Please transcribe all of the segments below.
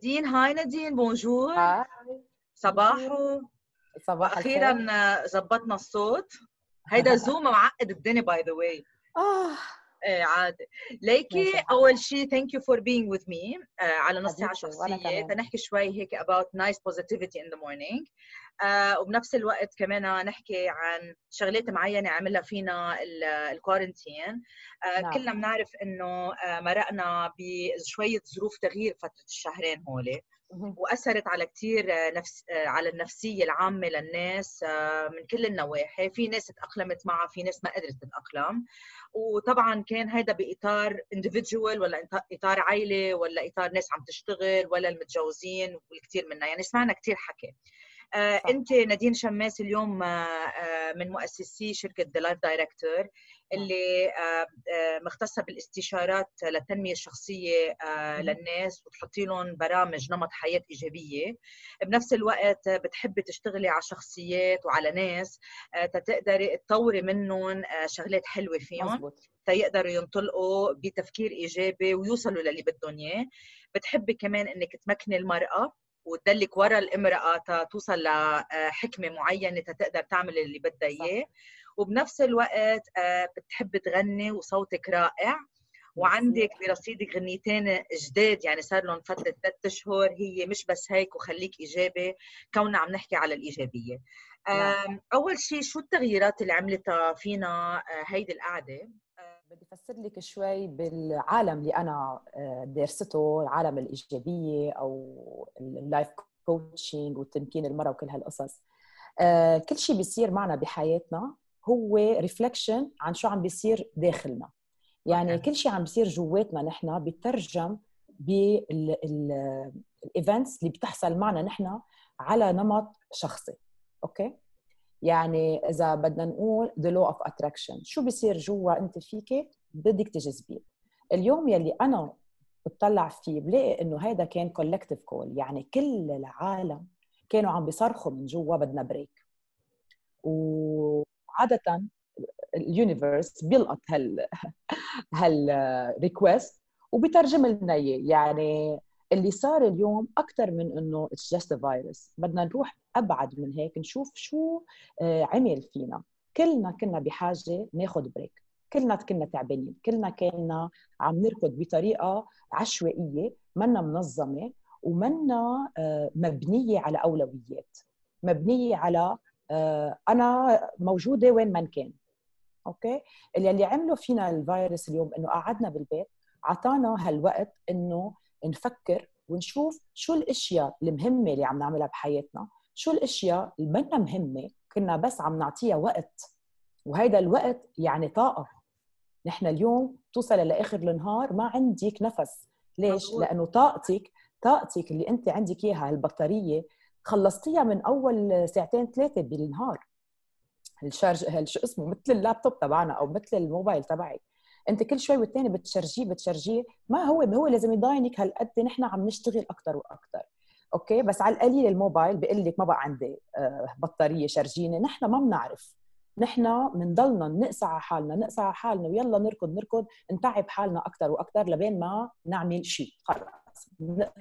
نادين هاي نادين bonjour هاي صباحو. صباح أخيرا زبطنا الصوت. هيدا Zoom معقد الدنيا by the way آه. إيه عادي. ليكي أول شيء thank you for being with me. uh, على نص ساعه حبيبتي وأنا شخصيه تنحكي شوي هيك about nice positivity in the morning. Uh, وبنفس الوقت كمان نحكي عن شغلات معينة عملها فينا الكورنتين uh, نعم. كلنا بنعرف إنه uh, مرقنا بشوية ظروف تغيير فترة الشهرين هول. وأثرت على كثير نفس على النفسية العامة للناس آه، من كل النواحي. في ناس تأقلمت معها في ناس ما قدرت تتأقلم. وطبعا كان هذا بإطار individual ولا إطار عائلة ولا إطار ناس عم تشتغل ولا المتجوزين والكثير منا يعني سمعنا كثير حكي. آه، إنت نادين شماس اليوم آه، آه، من مؤسسي شركة The Life Director اللي آه، آه، مختصة بالاستشارات للتنمية الشخصية آه،. للناس وتحطي لهم برامج نمط حياة إيجابية. بنفس الوقت بتحبي تشتغلي على شخصيات وعلى ناس آه، تتقدري تطوري منهم آه، شغلات حلوة فيهم. مزبوط تيقدروا ينطلقوا بتفكير إيجابي ويوصلوا للي بدهم إياه. بتحبي كمان إنك تمكني المرأة. وتدلك ورا الامرأة توصل لحكمه معينة تقدر تعمل اللي بدها إياه. وبنفس الوقت آه، بتحبي تغني وصوتك رائع. وعندك برصيدك غنيتين جداد يعني صار لهم فترة ثلاث أشهر. هي مش بس هيك وخليك إيجابي كوننا عم نحكي على الإيجابية. نعم. أول شيء شو التغييرات اللي عملتها فينا آه، هيدي القعدة؟ بدي افسر لك شوي بالعالم اللي أنا آه، درسته العالم الإيجابية أو ال life coaching والتمكين المرأة وكل هالقصص. آه، كل شيء بيصير معنا بحياتنا هو reflection عن شو عم بيصير داخلنا. يعني كل شيء عم بيصير جواتنا نحن بيترجم بال events اللي بتحصل معنا نحن على نمط شخصي. أوكي؟ يعني إذا بدنا نقول the law of attraction. شو بيصير جوا أنت فيك؟ بدك تجذبيه اليوم يلي أنا بتطلع فيه بلاقي إنه هذا كان collective call يعني كل العالم كانوا عم بيصرخوا من جوا بدنا break وعاده ال universe بيلقط هال هال request وبيترجم لنا إياه. يعني اللي صار اليوم أكثر من إنه it's just فيروس بدنا نروح أبعد من هيك نشوف شو آه، عمل فينا. كلنا كنا بحاجة ناخذ break كلنا كنا تعبانين. كلنا كنا عم نركض بطريقة عشوائية منا منظمة ومنا آه، مبنية على أولويات. مبنية على آه، أنا موجودة وين ما كان. أوكي؟ اللي عمله فينا الفيروس اليوم إنه قعدنا بالبيت اعطانا هالوقت إنه نفكر ونشوف شو الأشياء المهمة اللي عم نعملها بحياتنا شو الأشياء اللي منا مهمة كنا بس عم نعطيها وقت. وهيدا الوقت يعني طاقة. نحن اليوم توصل لآخر النهار ما عندك نفس. ليش؟ لأنه طاقتك طاقتك اللي أنت عندك إياها البطاريه خلصتيها من أول ساعتين ثلاثة بالنهار. ال charge شو اسمه مثل اللابتوب تبعنا أو مثل الموبايل تبعك. أنت كل شوي والتاني بتشرجيه بتشرجيه ما هو هو لازم يضاينك هالقد نحن عم نشتغل أكثر وأكثر أوكي؟ بس على القليل الموبايل بيقول لك ما بقى عندي آه، بطارية شرجيني نحن ما بنعرف. نحن بنضلنا نقسى على حالنا نقسى على حالنا. ويلا نركض نركض. نتعب حالنا أكثر وأكثر لبين ما نعمل شيء خلص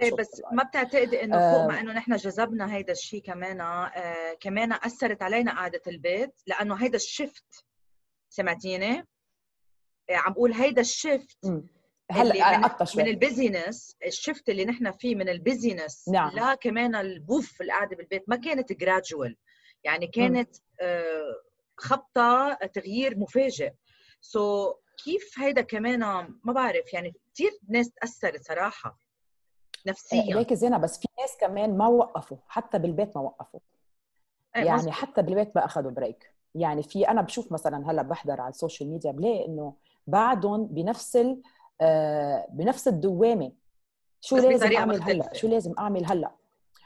إيه بس. ما بتعتقدي إنه فوق ما آه، إنه نحن جذبنا هيدا الشيء كمان آه كمان أثرت علينا قعدة البيت؟ لأنه هيدا ال shift سمعتيني؟ عم بقول هيدا. اللي هلأ من قطع من شوي. ال busyness ال shift اللي نحن فيه من ال busyness نعم. لا كمان ال pause القعده بالبيت ما كانت gradual يعني. كانت آه خبطة تغيير مفاجئ. so so, كيف هيدا كمان ما بعرف يعني كثير ناس تأثرت صراحة آه، نفسيا. ليك زينة بس في ناس كمان ما وقفوا حتى بالبيت ما وقفوا. إيه يعني حتى بالبيت ما اخذوا break يعني في أنا بشوف مثلا هلأ بحضر على ال social media بلاقي إنه بعدهم بنفس ال آه، بنفس الدوامة. شو لازم أعمل هلأ؟ شو لازم أعمل هلأ؟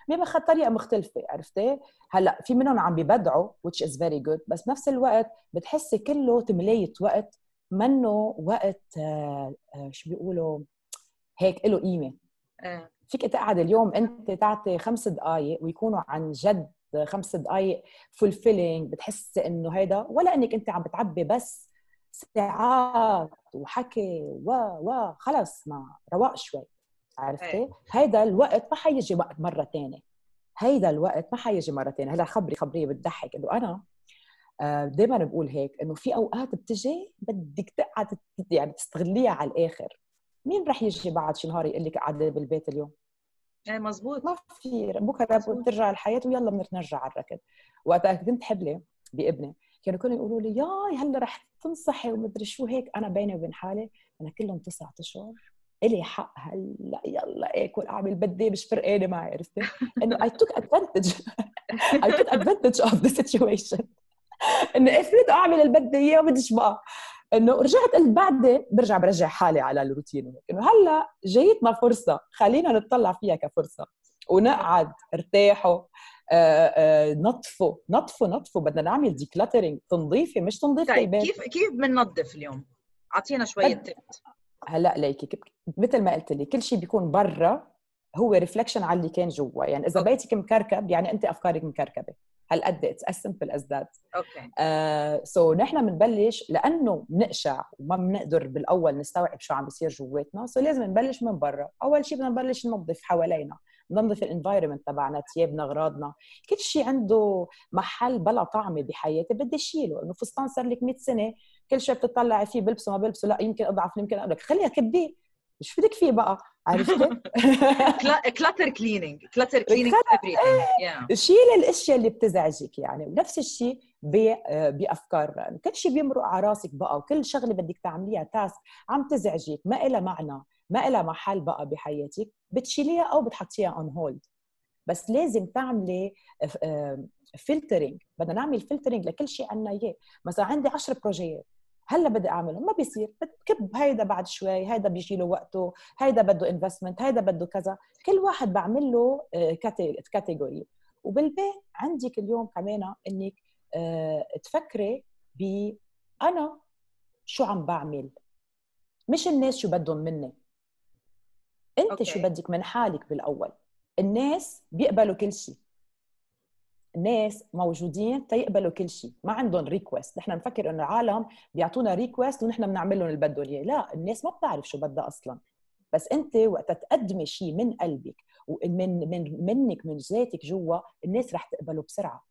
بيبقى طريقة مختلفة عرفتي؟ هلأ في منهم عم بيبدعوا which is very good بس بنفس الوقت بتحسي كله تملية وقت منه وقت آه، آه، شو بيقولوا؟ هيك له قيمة. فيك تقعد اليوم أنت تعطي خمس دقائق ويكونوا عن جد خمس دقائق فولفيلينج بتحس إنه هيدا ولا إنك أنت عم بتعبي بس ساعات وحكي و و خلص ما رواق شوي عرفتي؟ هيدا الوقت ما حيجي وقت مرة ثانية هيدا الوقت ما حيجي مرة ثانية هلا خبري خبريه بتضحك. إنه أنا آه، دائما بقول هيك إنه في أوقات بتجي بدك تقعد يعني تستغليها على الآخر. مين رح يجي بعد شي نهار يقول لك قاعدة بالبيت اليوم؟ إيه مزبوط. ما في. بكرة بترجع الحياة ويلا بنرجع على الركض. وقتها كنت حبلة بابني. كانوا كلهم يقولوا لي ياي هلا رح تنصحي ومدري شو. هيك أنا بيني وبين حالي أنا كلهم تسعة أشهر. إلي حق هلا يلا اكل اعمل بدي مش فرقانة معي عرفتي؟ إنه I took advantage. I took advantage of the situation. إنه إفرض أعمل اللي بدي اياه وبديش بقى. إنه رجعت قلت بعدين برجع برجع حالي على الروتين. إنه هلا جايتنا فرصة خلينا نطلع فيها كفرصة ونقعد ارتاحوا. آه، آه، نطفوا نطفوا نطفوا بدنا نعمل decluttering تنظيفي مش تنظيف طيب كيف كيف بننظف اليوم؟ أعطينا شوية tips هلا ليكي مثل ما قلت لي كل شيء بيكون برا هو reflection على اللي كان جوا. يعني إذا بيتك مكركب يعني أنت أفكارك مكركبة. هالقد it's as simple as that أوكي. So نحن بنبلش لأنه بنقشع وما بنقدر بالأول نستوعب شو عم بيصير جواتنا so so لازم نبلش من برا. أول شيء بدنا نبلش ننظف حوالينا. ننظف ال environment تبعنا ثيابنا أغراضنا. كل شيء عنده محل بلا طعمة بحياتي بدي اشيله إنه فستان صار لك 100 سنة كل شيء بتطلعي فيه بلبسه ما بلبسه لا يمكن أضعف يمكن أقول لك خليها كبيه مش بدك فيه بقى عرفتي؟ clutter cleaning clutter cleaning شيل الأشياء اللي بتزعجك يعني. ونفس الشيء بأفكار. كل شيء بيمرق على راسك بقى وكل شغلة بدك تعمليها task عم تزعجك ما لها معنى. ما لها محل بقى بحياتك بتشيليها أو بتحطيها on hold بس لازم تعملي filtering بدنا نعمل filtering لكل شيء عنا إياه. مثلا عندي 10 projet يات هلأ بدي اعمله ما بيصير. بتكب هيدا بعد شوي هيدا بيجي له وقته هيدا بده investment هيدا بده كذا. كل واحد بعمل له category آه، وبالبيت عندك اليوم كمان إنك آه، تفكري ب أنا شو عم بعمل؟ مش الناس شو بدهم مني. انت أوكي. شو بدك من حالك بالأول؟ الناس بيقبلوا كل شيء الناس موجودين تيقبلوا كل شيء ما عندهم request نحن نفكر إنه العالم بيعطونا request ونحن بنعمل لهم اللي بدهم اياه لا الناس ما بتعرف شو بدها أصلا. بس أنت وقت تقدمي شيء من قلبك ومن من منك من ذاتك جوا الناس رح تقبله بسرعة.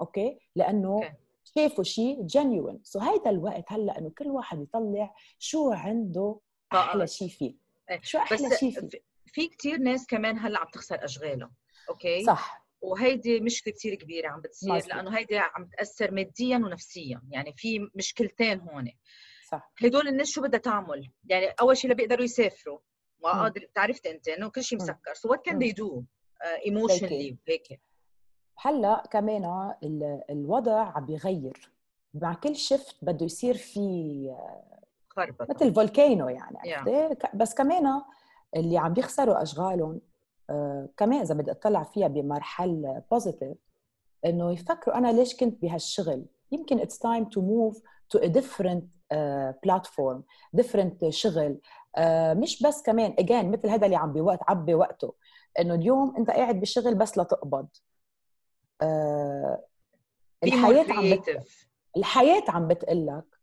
okay؟ لأنه. شافوا شيء genuine so هيدا الوقت هلأ إنه كل واحد يطلع شو عنده أحلى شيء فيه. شو أحلى شيء فيه؟ في كثير ناس كمان هلأ عم تخسر أشغالها okay؟ صح. وهيدي مشكلة كثير كبيرة عم بتصير مزبوط. لأنه هيدي عم تأثر ماديا ونفسيا يعني في مشكلتين هون. صح. هدول الناس شو بدها تعمل؟ يعني أول شيء بيقدروا يسافروا. وقادر تعرفت أنت إنه كل شيء مسكر. so what can they do emotionally هيك. هلأ كمان الوضع عم بيغير. مع كل shift بده يصير في آه، خربطه مثل volcano يعني yeah. بس كمان اللي عم بيخسروا أشغالهم آه، كمان إذا بدي أطلع فيها بمرحلة positive إنه يفكروا أنا ليش كنت بهالشغل؟ يمكن it's time to move to a different platform different شغل uh, مش بس كمان اجين مثل هذا اللي عم بوقت عبي وقته إنه اليوم أنت قاعد بالشغل بس لتقبض uh, الحياة عم بت... الحياة عم بتقول لك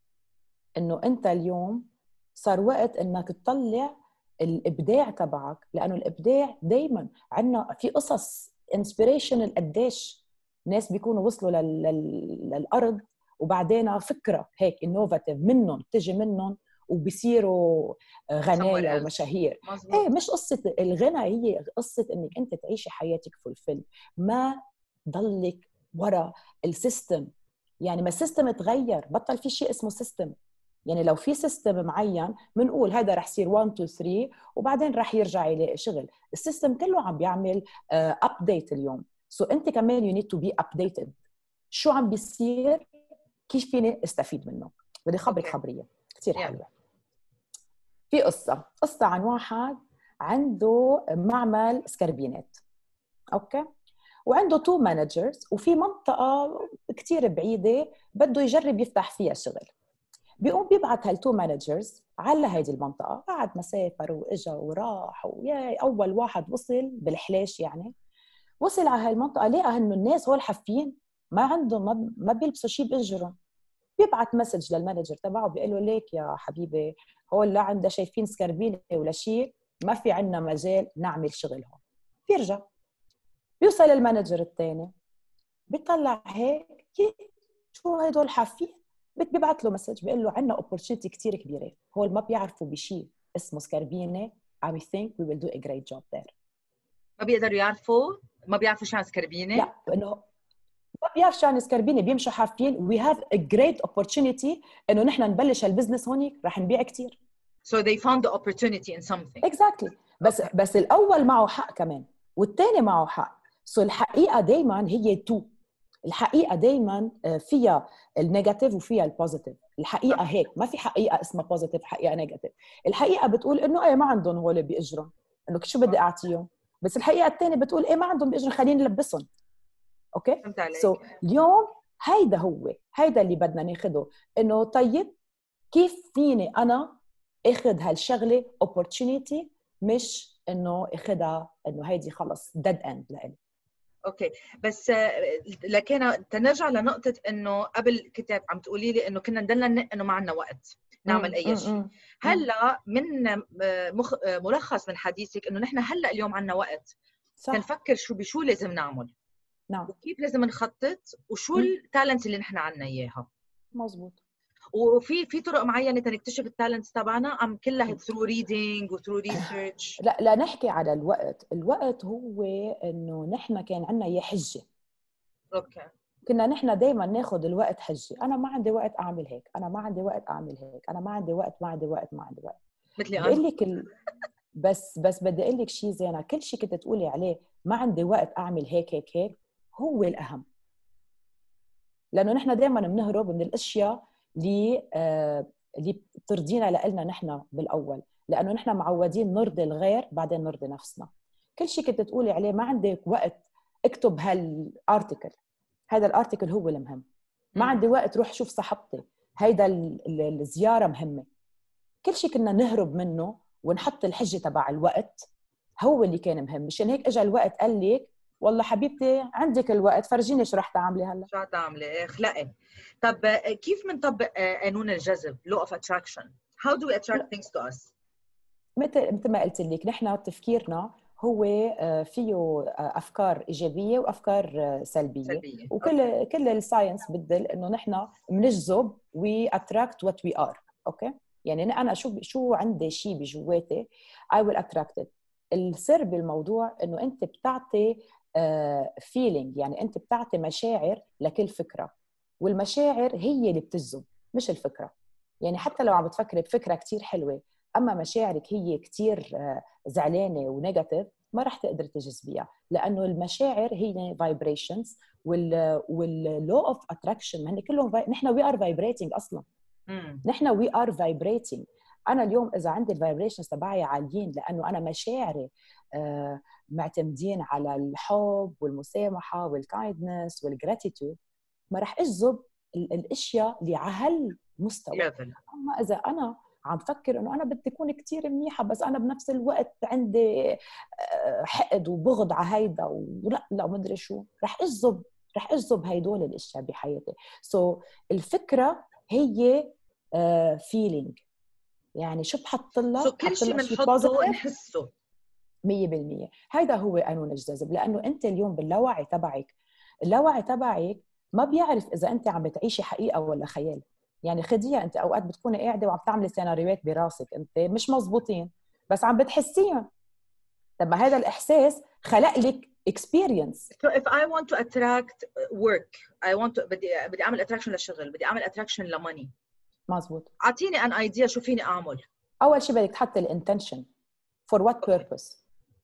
إنه أنت اليوم صار وقت إنك تطلع الإبداع تبعك لأنه الإبداع دائما عندنا في قصص inspiration قديش ناس بيكونوا وصلوا لل... لل... للأرض وبعدين فكرة هيك innovative منهم تجي منهم وبصيروا غنايا ومشاهير. إيه مش قصة الغنى هي قصة إنك أنت تعيشي حياتك fulfilled ما ضلك ورا ال system. يعني ما ال system تغير بطل في شيء اسمه system يعني لو في system معين بنقول هذا رح يصير 1 2 3 وبعدين رح يرجع يلاقي شغل. ال system كله عم بيعمل update uh, اليوم. so انت كمان you need to be updated شو عم بيصير؟ كيف فيني استفيد منه؟ بدي خبرك خبرية. كثير حلوة. في قصة. قصة عن واحد عنده معمل سكربينات. okay؟ وعنده two managers وفي منطقة كثير بعيدة بده يجرب يفتح فيها شغل. بيقوم بيبعت هال two managers على هيدي المنطقة. قعد مسافر وإجا وراح ويا أول واحد وصل بالحلاش يعني وصل على هالمنطقه لقى إنه الناس هول حافين ما عندهم ما بيلبسوا شيء باجرهم بيبعت message لل manager تبعه بيقول له ليك يا حبيبي هول لا عنده شايفين سكربينة ولا شيء ما في عندنا مجال نعمل شغل هون بيرجع. بيوصل ال manager الثاني بيطلع هيك شو هدول حافين بيبعث له message بيقول له عندنا opportunity كثير كبيرة. هول ما بيعرفوا بشيء اسمه سكربينه I think we will do a great job there. ما بيقدروا يعرفوا؟ ما بيعرفوا شو عن سكربينه لا إنه ما بيعرف شو عن سكربينه بيمشوا حافين we have a great opportunity إنه نحن نبلش هال business هونيك رح نبيع كثير so they found the opportunity in something. Exactly. بس okay. بس الأول معه حق كمان والثاني معه حق. so الحقيقة دائما هي two الحقيقة دائما فيها ال negative وفيها ال positive الحقيقة هيك ما في حقيقة اسمها positive حقيقة negative الحقيقة بتقول إنه إيه ما عندهم هول باجرهم إنه شو بدي أعطيهم؟ بس الحقيقة الثانية بتقول إيه ما عندهم باجرهم خليني نلبسهم okay؟ so, اليوم هيدا هو هيدا اللي بدنا ناخده. إنه طيب كيف فيني أنا آخذ هالشغلة opportunity مش إنه آخذها إنه هيدي خلص dead end لإلي؟ okay. بس لكن تنرجع لنقطة إنه قبل كنت عم تقولي لي إنه كنا نضلنا إنه ما عندنا وقت نعمل أي شيء. هلأ من مخ... ملخص من حديثك إنه نحن هلأ اليوم عندنا وقت. صح. نفكر شو بشو لازم نعمل. نعم. وكيف لازم نخطط وشو ال talent اللي نحن عندنا إياها. مزبوط. وفي في طرق معينة تنكتشف ال talents تبعنا؟ أم كلها through reading و through research لا لا نحكي على الوقت. الوقت هو إنه نحن كان عندنا اياه حجة. okay. كنا نحن دائما ناخذ الوقت حجة. أنا ما عندي وقت أعمل هيك. أنا ما عندي وقت أعمل هيك. أنا ما عندي وقت ما عندي وقت ما عندي وقت. مثلي بقول لك ال... بس بس بدي أقول لك شيء زينة. كل شيء كنت تقولي عليه ما عندي وقت أعمل هيك هيك هيك هو الأهم. لأنه نحن دائما بنهرب من الأشياء اللي آه اللي بترضينا لنا نحن بالأول لأنه نحن معودين نرضي الغير بعدين نرضي نفسنا. كل شيء كنت تقولي عليه ما عندك وقت اكتب هالارتكل هذا الارتكل هو المهم. ما عندي وقت روح شوف صاحبتي هيدا الزيارة مهمة. كل شيء كنا نهرب منه ونحط الحجة تبع الوقت هو اللي كان مهم. مشان هيك اجى الوقت قال لك والله حبيبتي عندك الوقت فرجيني شو رح تعملي هلا. شو تعملي؟ اخلقي طب كيف بنطبق قانون الجذب law of attraction how do we attract things to us مثل مثل ما قلت لك نحن تفكيرنا هو فيه أفكار إيجابية وأفكار سلبية, سلبية. وكل okay. كل ال science بدل إنه نحن بنجذب we attract what we are okay؟ يعني أنا شو شو عندي شيء بجواتي I will attract السر بالموضوع إنه أنت بتعطي feeling يعني أنت بتعطي مشاعر لكل فكره والمشاعر هي اللي بتجذب مش الفكرة. يعني حتى لو عم بتفكري بفكرة كثير حلوة أما مشاعرك هي كثير زعلانة و negative ما راح تقدر تجذبيها لأنه المشاعر هي vibrations وال وال law of attraction هن كلهم. نحن we are vibrating أصلا. نحن we are vibrating أنا اليوم إذا عندي ال vibrations تبعي عاليين لأنه أنا مشاعري آه معتمدين على الحب والمسامحة وال kindness وال gratitude ما راح أجذب الأشياء اللي على هالمستوى أما إذا أنا عم فكر إنه أنا بدي أكون كثير منيحة بس أنا بنفس الوقت عندي حقد وبغض على هيدا ولا لا مدري شو رح أجذب رح أجذب هيدول الأشياء بحياتي. so, الفكرة هي feeling uh, يعني شو بحط لها؟ So كل شيء بنحطه نحسه 100% هيدا هو قانون الجذب لأنه أنت اليوم باللاوعي تبعك اللاوعي تبعك ما بيعرف إذا أنت عم بتعيشي حقيقة ولا خيال. يعني خديها أنت أوقات بتكوني قاعدة وعم تعملي سيناريوهات براسك أنت مش مزبوطين بس عم بتحسيهم. طب ما هذا الإحساس خلق لك experience. So if I want to attract work I want to بدي بدي أعمل attraction للشغل بدي أعمل attraction لماني مزبوط أعطيني an idea شو فيني أعمل. أول شيء بدك تحطي ال intention for what purpose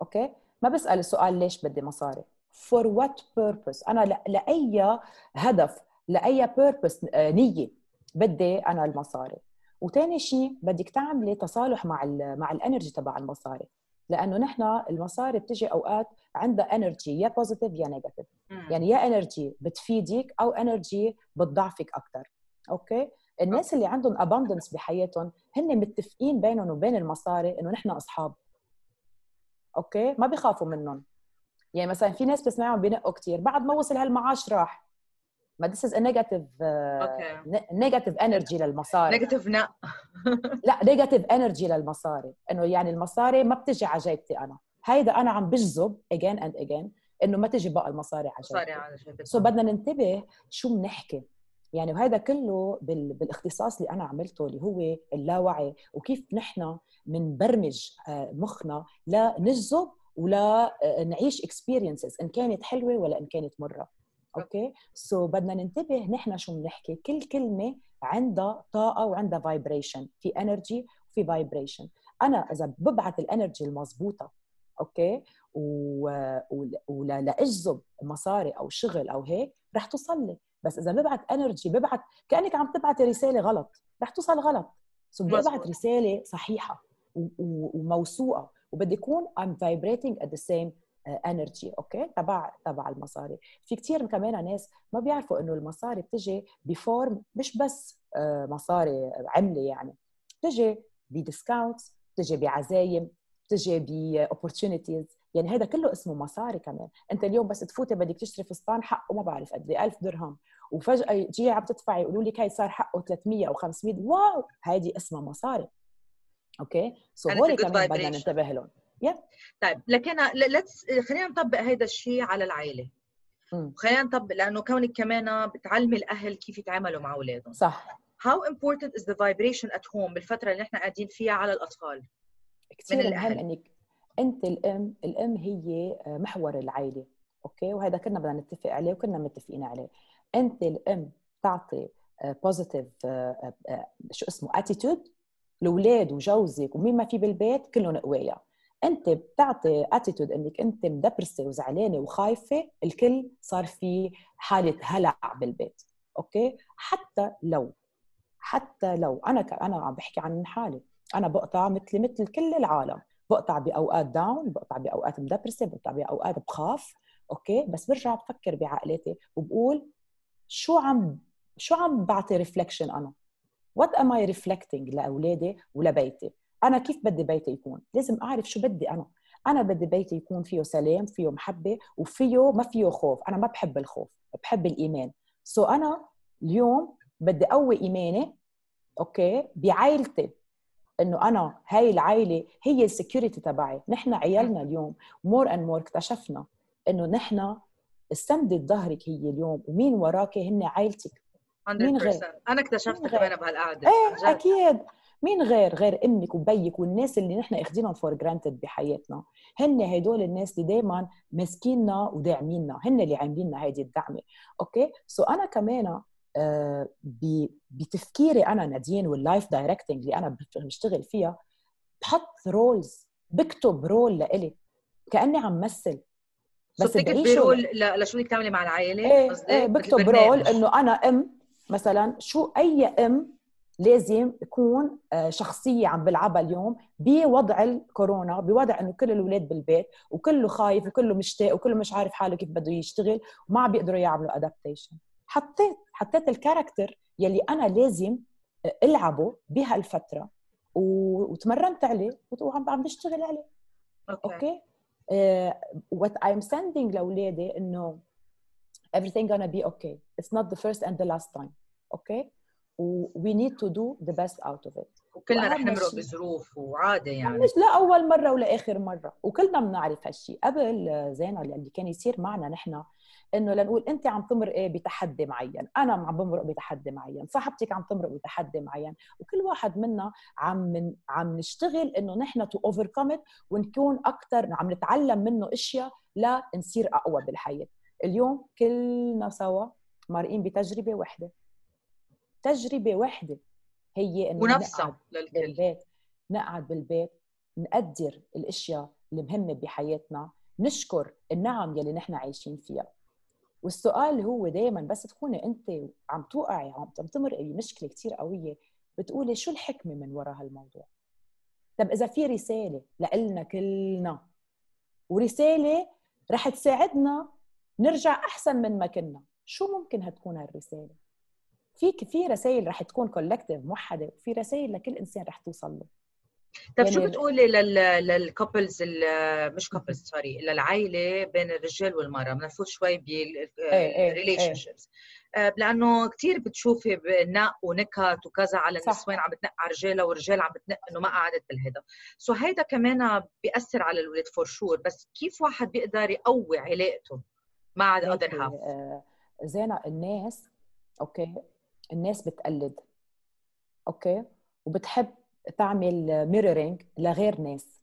okay? okay. ما بسأل السؤال ليش بدي مصاري. For what purpose أنا لأي هدف لأي purpose نية بدي أنا المصاري. وثاني شيء بدك تعملي تصالح مع ال مع ال energy تبع المصاري. لأنه نحن المصاري بتجي أوقات عندها energy يا positive يا negative يعني يا energy بتفيدك أو energy بتضعفك أكثر okay? الناس اللي عندهم abundance بحياتهم هن متفقين بينهم وبين المصاري إنه نحن أصحاب. okay? ما بيخافوا منهم. يعني مثلا في ناس بسمعهم بينقوا كثير بعد ما وصل هالمعاش راح. ما this is a negative okay. negative energy للمصاري. negative نا لا negative energy للمصاري. إنه يعني المصاري ما بتجي على جيبتي أنا. هيدا أنا عم بجذب again and again إنه ما تجي بقى المصاري على جيبتي. so بدنا ننتبه شو بنحكي. يعني وهذا كله بال... بالاختصاص اللي أنا عملته اللي هو اللاوعي وكيف نحن بنبرمج آه، مخنا لنجذب ولا آه، نعيش experiences إن كانت حلوة ولا إن كانت مرة. okay? so so بدنا ننتبه نحن شو بنحكي. كل كلمة عندها طاقة وعندها vibration في energy وفي vibration أنا إذا ببعث ال energy المضبوطة okay? و... ولا لاجذب مصاري أو شغل أو هيك رح توصل لي. بس إذا ببعث energy ببعث كأنك عم تبعثي رسالة غلط. رح توصل غلط. so بدي ابعث رسالة صحيحة. وموثوقة. وبدي يكون I'm vibrating at the same energy okay تبع تبع المصاري. في كثير كمان ناس ما بيعرفوا إنه المصاري بتجي ب form مش بس آه، مصاري عملة يعني. بتجي ب discounts بتجي بعزايم بتجي ب opportunities يعني هذا كله اسمه مصاري كمان. انت اليوم بس تفوتي بدك تشتري فستان حقه ما بعرف قد إيه 1000 درهم. وفجأة تجي عم تدفعي يقولوا لك هي صار حقه 300 أو 500 wow! هذه اسمها مصاري. okay? so هول كمان بدنا. ننتبه لهم. طيب لكن let's خلينا نطبق هذا الشيء على العائله. خلينا نطبق لأنه كونك كمان بتعلمي الأهل كيف يتعاملوا مع أولادهم. صح. How important is the vibration at home بالفترة اللي إحنا قاعدين فيها على الأطفال؟ كثير مهم. إنك أنت الأم الأم هي محور العائلة okay? وهذا كنا بدنا نتفق عليه وكنا متفقين عليه. أنت الأم تعطي positive شو اسمه attitude لاولاد وجوزك ومين ما في بالبيت كلهم قوايا أنت بتعطي attitude إنك أنت مدبرسة وزعلانة وخايفة الكل صار في حالة هلع بالبيت okay? حتى لو حتى لو أنا. أنا عم بحكي عن حالي أنا بقطع مثلي مثل كل العالم. بقطع بأوقات down بقطع بأوقات مدبرسه بقطع بأوقات بخاف okay? بس برجع بفكر بعقلاتي وبقول شو عم شو عم بعطي reflection أنا؟ what am I reflecting لأولادي ولبيتي؟ أنا كيف بدي بيتي يكون؟ لازم أعرف شو بدي أنا. أنا بدي بيتي يكون فيه سلام فيه محبة وفيه ما فيه خوف. أنا ما بحب الخوف بحب الإيمان. so so أنا اليوم بدي أقوي إيماني okay? بعائلتي. إنه أنا هاي العائله هي ال security تبعي. نحن عيالنا اليوم more and more اكتشفنا إنه نحن السندة ظهرك هي اليوم ومين وراك هن عائلتك 100% مين غير؟ أنا اكتشفت؟ كمان بهالقعدة إيه. أكيد. مين غير؟ غير أمك وبيك والناس اللي نحن أخذينهم for granted بحياتنا. هن هدول الناس اللي دائما ماسكيننا وداعميننا. هن اللي عاملين لنا هذه الدعمة. okay? so أنا كمان بتفكيري أنا نادين وال life directing اللي أنا بشتغل فيها بحط roles بكتب role لإلي كأني عم مثل بس بتكتبي بعيشه role لشو بدك تعملي مع العائلة إيه؟ إيه بكتب. role إنه أنا أم مثلا شو أي أم لازم يكون آه، شخصية عم بلعبها اليوم بوضع الكورونا بوضع إنه كل الأولاد بالبيت وكله خايف وكله مشتاق وكله مش عارف حاله كيف بده يشتغل وما عم بيقدروا يعملوا adaptation حطيت حطيت ال character يلي أنا لازم ألعبه بهالفتره وتمرنت عليه وعم عم بشتغل عليه. okay. what I'm sending لأولادي إنه everything gonna be okay. It's not the first and the last time. okay و we need to do the best out of it. وكلنا رح نمرق بظروف وعادة يعني. مش لا اول مرة ولا آخر مرة. وكلنا بنعرف هالشيء قبل آه، زينة اللي كان يصير معنا نحن إنه لنقول انت عم تمرقي بتحدي معين أنا عم بمرق بتحدي معين صاحبتك عم تمرق بتحدي معين وكل واحد منا عم من عم نشتغل إنه نحن تو اوفركم ونكون أكثر عم نتعلم منه أشياء لنصير أقوى بالحياة. اليوم كلنا سوا مارقين بتجربة وحدة. تجربة وحدة هي إنه ونفسها نقعد للكل. بالبيت نقعد بالبيت نقدر الأشياء المهمة بحياتنا نشكر النعم يلي نحن عايشين فيها. والسؤال هو دائما بس تكوني أنت عم توقعي عم تمرقي بمشكله كثير قوية بتقولي شو الحكمة من وراء هالموضوع؟ طب إذا في رسالة لنا كلنا ورسالة رح تساعدنا نرجع أحسن من ما كنا شو ممكن هتكون هالرسالة؟ في في رسائل رح تكون كولكتيف موحدة وفي رسائل لكل إنسان رح توصل له. طيب شو بتقولي لل couples مش couples sorry للعائلة بين الرجال والمرأة؟ بدنا نفوت شوي بال relationships لأنه كثير بتشوفي نق ونكت وكذا على النسوان عم بتنق على رجالها والرجال عم بتنق إنه ما قعدت بالهيدا. so هيدا كمان بيأثر على الولاد for sure بس كيف واحد بيقدر يقوي علاقته مع ال other half زينة الناس okay الناس بتقلد okay وبتحب تعمل mirroring لغير ناس.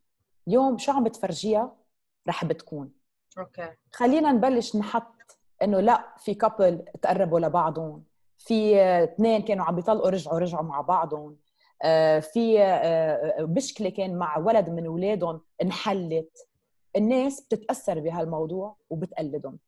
اليوم شو عم بتفرجيها؟ رح بتكون. okay. خلينا نبلش نحط إنه لا في couple تقربوا لبعضهم. في اثنين كانوا عم بيطلقوا رجعوا رجعوا مع بعضهم. آه، في آه، مشكلة كان مع ولد من أولادهم انحلت. الناس بتتأثر بهالموضوع وبتقلدهم.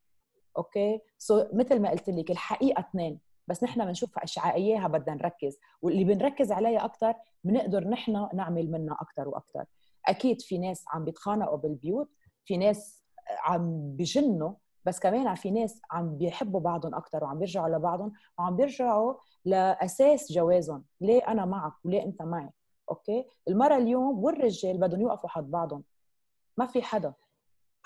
okay؟ so, مثل ما قلت لك الحقيقة اثنين. بس نحن بنشوف اشياء اياها بدنا نركز واللي بنركز عليها أكثر بنقدر نحن نعمل منها أكثر وأكثر أكيد في ناس عم بيتخانقوا بالبيوت في ناس عم بجنوا بس كمان في ناس عم بيحبوا بعضهم أكثر وعم بيرجعوا لبعضهم وعم بيرجعوا لأساس جوازهم ليه أنا معك وليه أنت معي؟ okay؟ المراه اليوم والرجال بدهم يوقفوا حد بعضهم ما في حدا.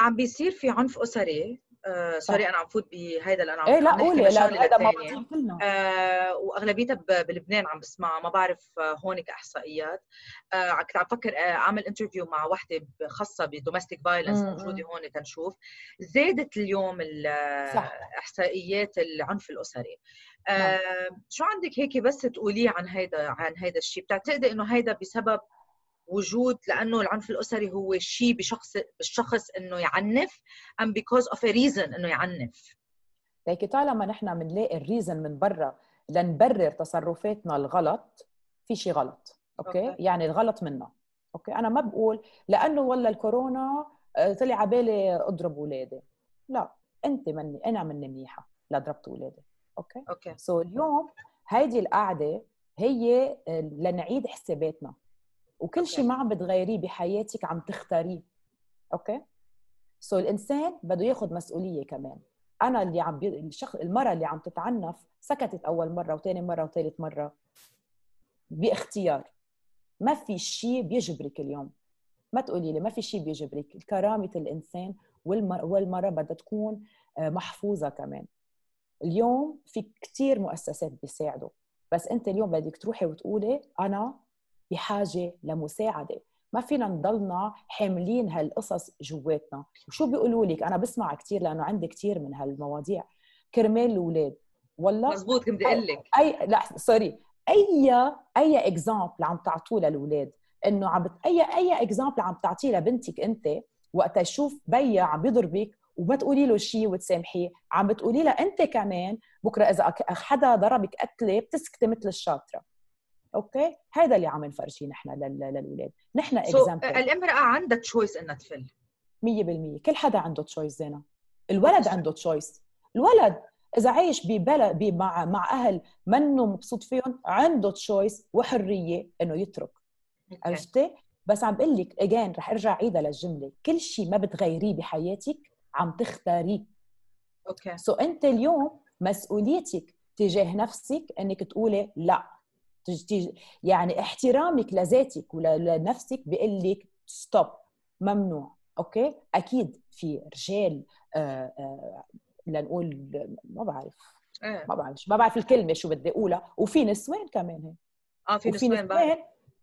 عم بيصير في عنف أسري آه sorry أنا عم فوت بهيدا لأن عم إيه لا قولي لا هذا موضوع كلنا. آه وأغلبيتها بلبنان عم بسمعها ما بعرف آه، هون كاحصائيات آه كنت عم فكر آه أعمل interview مع وحدة خاصة ب domestic violence موجودة هون تنشوف زادت اليوم إحصائيات العنف الأسري. نعم. آه شو عندك هيك بس تقوليه عن هيدا عن هيدا الشيء بتعتقدي إنه هيدا بسبب وجود لأنه العنف الأسري هو شيء بشخص بالشخص إنه يعنف ام because of a reason إنه يعنف. ليك طالما نحن بنلاقي ال reason من برا لنبرر تصرفاتنا الغلط في شيء غلط okay؟, okay. يعني الغلط منا okay؟ أنا ما بقول لأنه والله الكورونا آه، طلع على بالي أضرب اولادي لا أنت مني أنا مني منيحة لا ضربت اولادي okay؟ okay. so اليوم هيدي القعدة هي آه، لنعيد حساباتنا. وكل شيء ما عم بتغيريه بحياتك عم تختاريه. okay؟ so الإنسان بده ياخذ مسؤولية كمان. أنا اللي عم بي... الشخص المراه اللي عم تتعنف سكتت أول مرة وثاني مرة وثالث مرة. باختيار. ما في شيء بيجبرك اليوم. ما تقولي لي ما في شيء بيجبرك. كرامة الإنسان والمرأة, والمرأة بدها تكون آه، محفوظة كمان. اليوم في كثير مؤسسات بيساعدوا. بس أنت اليوم بدك تروحي وتقولي أنا بحاجة لمساعدة. ما فينا نضلنا حاملين هالقصص جواتنا. وشو بيقولوا لك؟ أنا بسمع كثير لأنه عندي كثير من هالمواضيع. كرمال الأولاد. والله مزبوط كنت أقول لك. اي لا sorry اي أي example عم تعطوه للأولاد. إنه عم بت... اي أي example عم تعطيه لبنتك أنت وقت تشوف بيا عم بيضربك وما تقولي له شيء وتسامحيه. عم بتقولي لها أنت كمان بكرة إذا حدا ضربك قتلة بتسكتي مثل الشاطرة. okay؟ هذا اللي عم نفرجيه نحن للاولاد نحن example so, الامرأة عندها choice إنها تفل. 100% كل حدا عنده choice زينة. الولد عنده choice الولد إذا عايش ببلد مع مع أهل منه مبسوط فيهم عنده choice وحرية إنه يترك. عرفتي؟ بس عم بقول لك again رح أرجع عيدها للجملة. كل شيء ما بتغيريه بحياتك عم تختاريه. okay so أنت اليوم مسؤوليتك تجاه نفسك إنك تقولي لا. يعني احترامك لذاتك ولنفسك بيقول لك stop ممنوع okay؟ أكيد في رجال آه آه لنقول ما بعرف إيه. ما بعرف ما بعرف الكلمة شو بدي أقولها وفي نسوان كمان هيك؟ آه في نسوان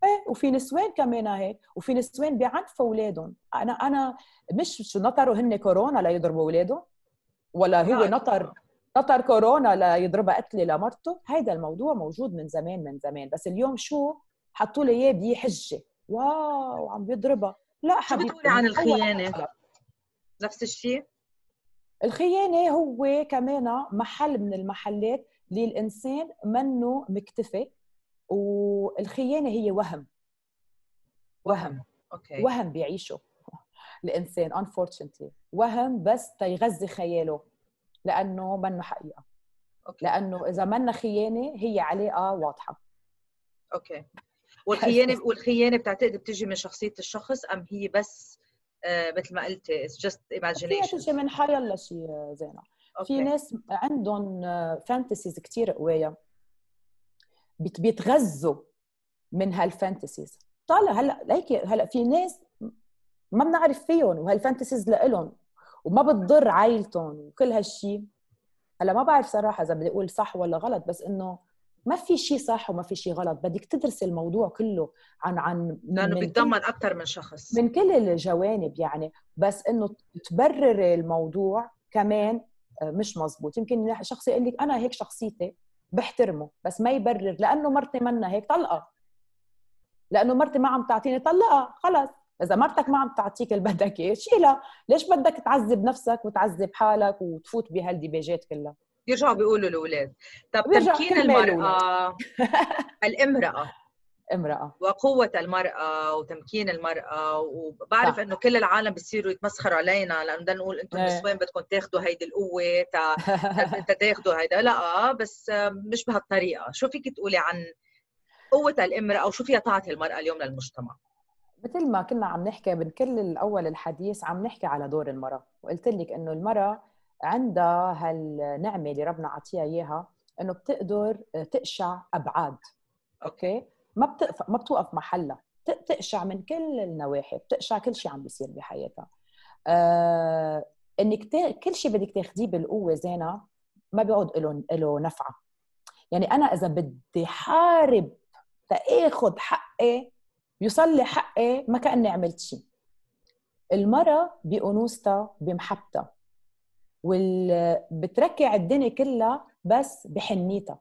إيه وفي نسوان كمان هيك؟ وفي نسوان بيعنفوا أولادهم؟ أنا أنا مش شو نطروا هن كورونا ليضربوا أولادهم؟ ولا هو نطر نطر كورونا ليضربها قتله لمرته هيدا الموضوع موجود من زمان من زمان. بس اليوم شو؟ حطوا له إياه بيه حجة. واو عم بيضربها. لا حبيبتي. شو بتقولي عن الخيانة؟ نفس الشيء؟ الخيانة هو كمان محل من المحلات اللي الانسان منه مكتفي. والخيانة هي وهم. وهم. okay. وهم بيعيشه الإنسان unfortunately. وهم بس تيغذي خياله. لأنه منه حقيقة. okay. لأنه إذا منا خيانة هي علاقه واضحة. أوكي. والخيانة والخيانة بتعتقد بتجي من شخصية الشخص أم هي بس آه مثل ما قلتي it's just imagination فيها تجي من حيلا شيء زينة. okay. في ناس عندهم fantasies كثير قوية. بيتغذوا من هال fantasies طالع هلأ ليك هلأ في ناس ما بنعرف فيهم وهال fantasies لإلهم. وما بتضر عائلتهم وكل هالشيء هلا ما بعرف صراحة إذا بدي أقول صح ولا غلط بس إنه ما في شيء صح وما في شيء غلط. بدك تدرس الموضوع كله عن عن لأنه بيتضمن أكثر من شخص. من كل الجوانب يعني. بس إنه تبرر الموضوع كمان آه، مش مزبوط. يمكن شخص يقول لك أنا هيك شخصيتي بحترمه بس ما يبرر. لأنه مرتي منا هيك طلقة. لأنه مرتي ما عم تعطيني طلقها خلص. إذا مرتك ما عم تعطيك اللي بدك إياه شيلها ليش بدك تعذب نفسك وتعذب حالك وتفوت بهالديباجات كلها؟ يرجعوا بيقولوا الأولاد. طب تمكين المرأة الامرأة. امرأة. وقوة المرأة وتمكين المرأة وبعرف إنه كل العالم بيصيروا يتمسخروا علينا لأنه بدنا نقول إنتم النسوان بدكم تاخذوا هيدي القوة تا تاخذوا هيدا. لا بس مش بهالطريقة، شو فيك تقولي عن قوة الامرأة وشو فيها تعطي المرأة اليوم للمجتمع؟ مثل ما كنا عم نحكي من كل الأول الحديث عم نحكي على دور المرأة وقلت لك إنه المرأة عندها هالنعمة اللي ربنا عطيها إياها إنه بتقدر تقشع أبعاد أوكي. ما بتقف ما بتوقف محلها بتقشع من كل النواحي بتقشع كل شيء عم بيصير بحياتها. آه إنك تا... كل شيء بدك تاخذيه بالقوة زينة ما بيعود له له نفعه يعني أنا إذا بدي حارب تاخذ حقي يوصل لي حقي ما كأني عملت شيء المرأة بأنوثتها بمحبتها وال بتركع الدنيا كلها بس بحنيتها.